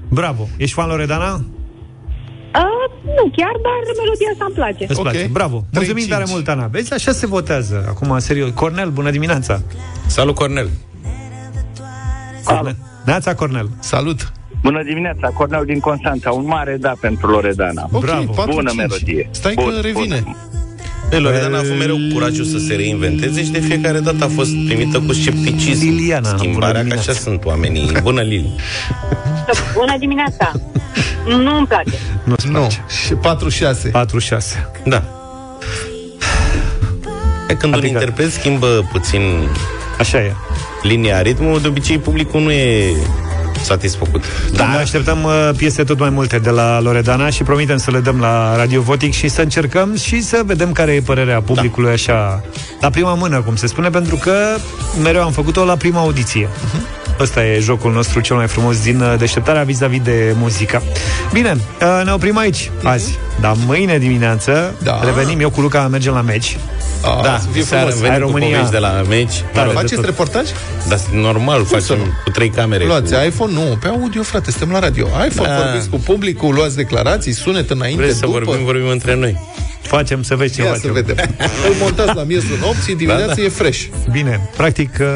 Bravo. Ești fan Loredana? Uh, nu chiar, dar melodia asta îmi place. Îți place. Bravo. Mulțumim tare mult, Ana. Vezi, așa se votează. Acum, serios. Cornel, bună dimineața! Salut, Cornel! Cornel. Neața, Cornel. Salut! Bună dimineața, Cornel din Constanța. Un mare da pentru Loredana. Ok, Bravo. 4, Bună 5. melodie. Stai Bun, că revine. Ei, Loredana a avut mereu curajul să se reinventeze și de fiecare dată a fost primită cu scepticism. Liliana, bună Schimbarea, că dimineața. așa sunt oamenii. Bună, Lili! Bună dimineața! Nu îmi place. Nu-ți Nu. place. Și 4-6. 4-6. Da. E, când un Adică- interpret schimbă puțin Așa e. linia, ritmul, de obicei publicul nu e satisfăcut. Da, noi așteptăm uh, piese tot mai multe de la Loredana și promitem să le dăm la Radio Votic și să încercăm și să vedem care e părerea publicului așa, la prima mână, cum se spune, pentru că mereu am făcut-o la prima audiție. Ăsta e jocul nostru cel mai frumos din uh, deșteptarea vis-a-vis de muzica. Bine, uh, ne oprim aici azi, dar mâine dimineață Da. revenim eu cu Luca, mergem la meci. A, Da, să fie seara frumos. venim cu România. povești de la meci. Tare Mă rog, de Faceți tot. reportaj? Dar normal, să facem nu? cu trei camere. Luați cu... iPhone? Nu, pe audio, frate, suntem la radio. iPhone, Da. vorbiți cu publicul, luați declarații, sunet înainte, Vrei să după. vorbim, vorbim între noi. Facem să vezi ce Ia facem. să vedem. Îl montați la miezul nopții, dimineața Da, da. e fresh. Bine, practic uh,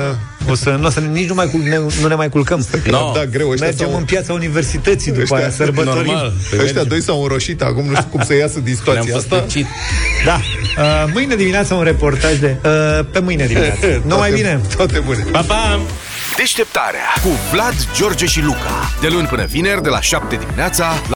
o să, nu, o să nici nu, mai, cul- ne, nu ne mai culcăm. [LAUGHS] No. Da, greu, ăștia Mergem s-au- în piața universității după aia, sărbătorim. Normal. Păi Ăștia mergem. doi s-au înroșit acum, nu știu cum să iasă din Ne-am situația fost asta. tăcit. Da. Uh, mâine dimineața un reportaj de... Uh, pe mâine dimineață. [LAUGHS] Numai Toate- bine! Toate bune. Pa, pa! Deșteptarea cu Vlad, George și Luca. De luni până vineri, de la 7 dimineața,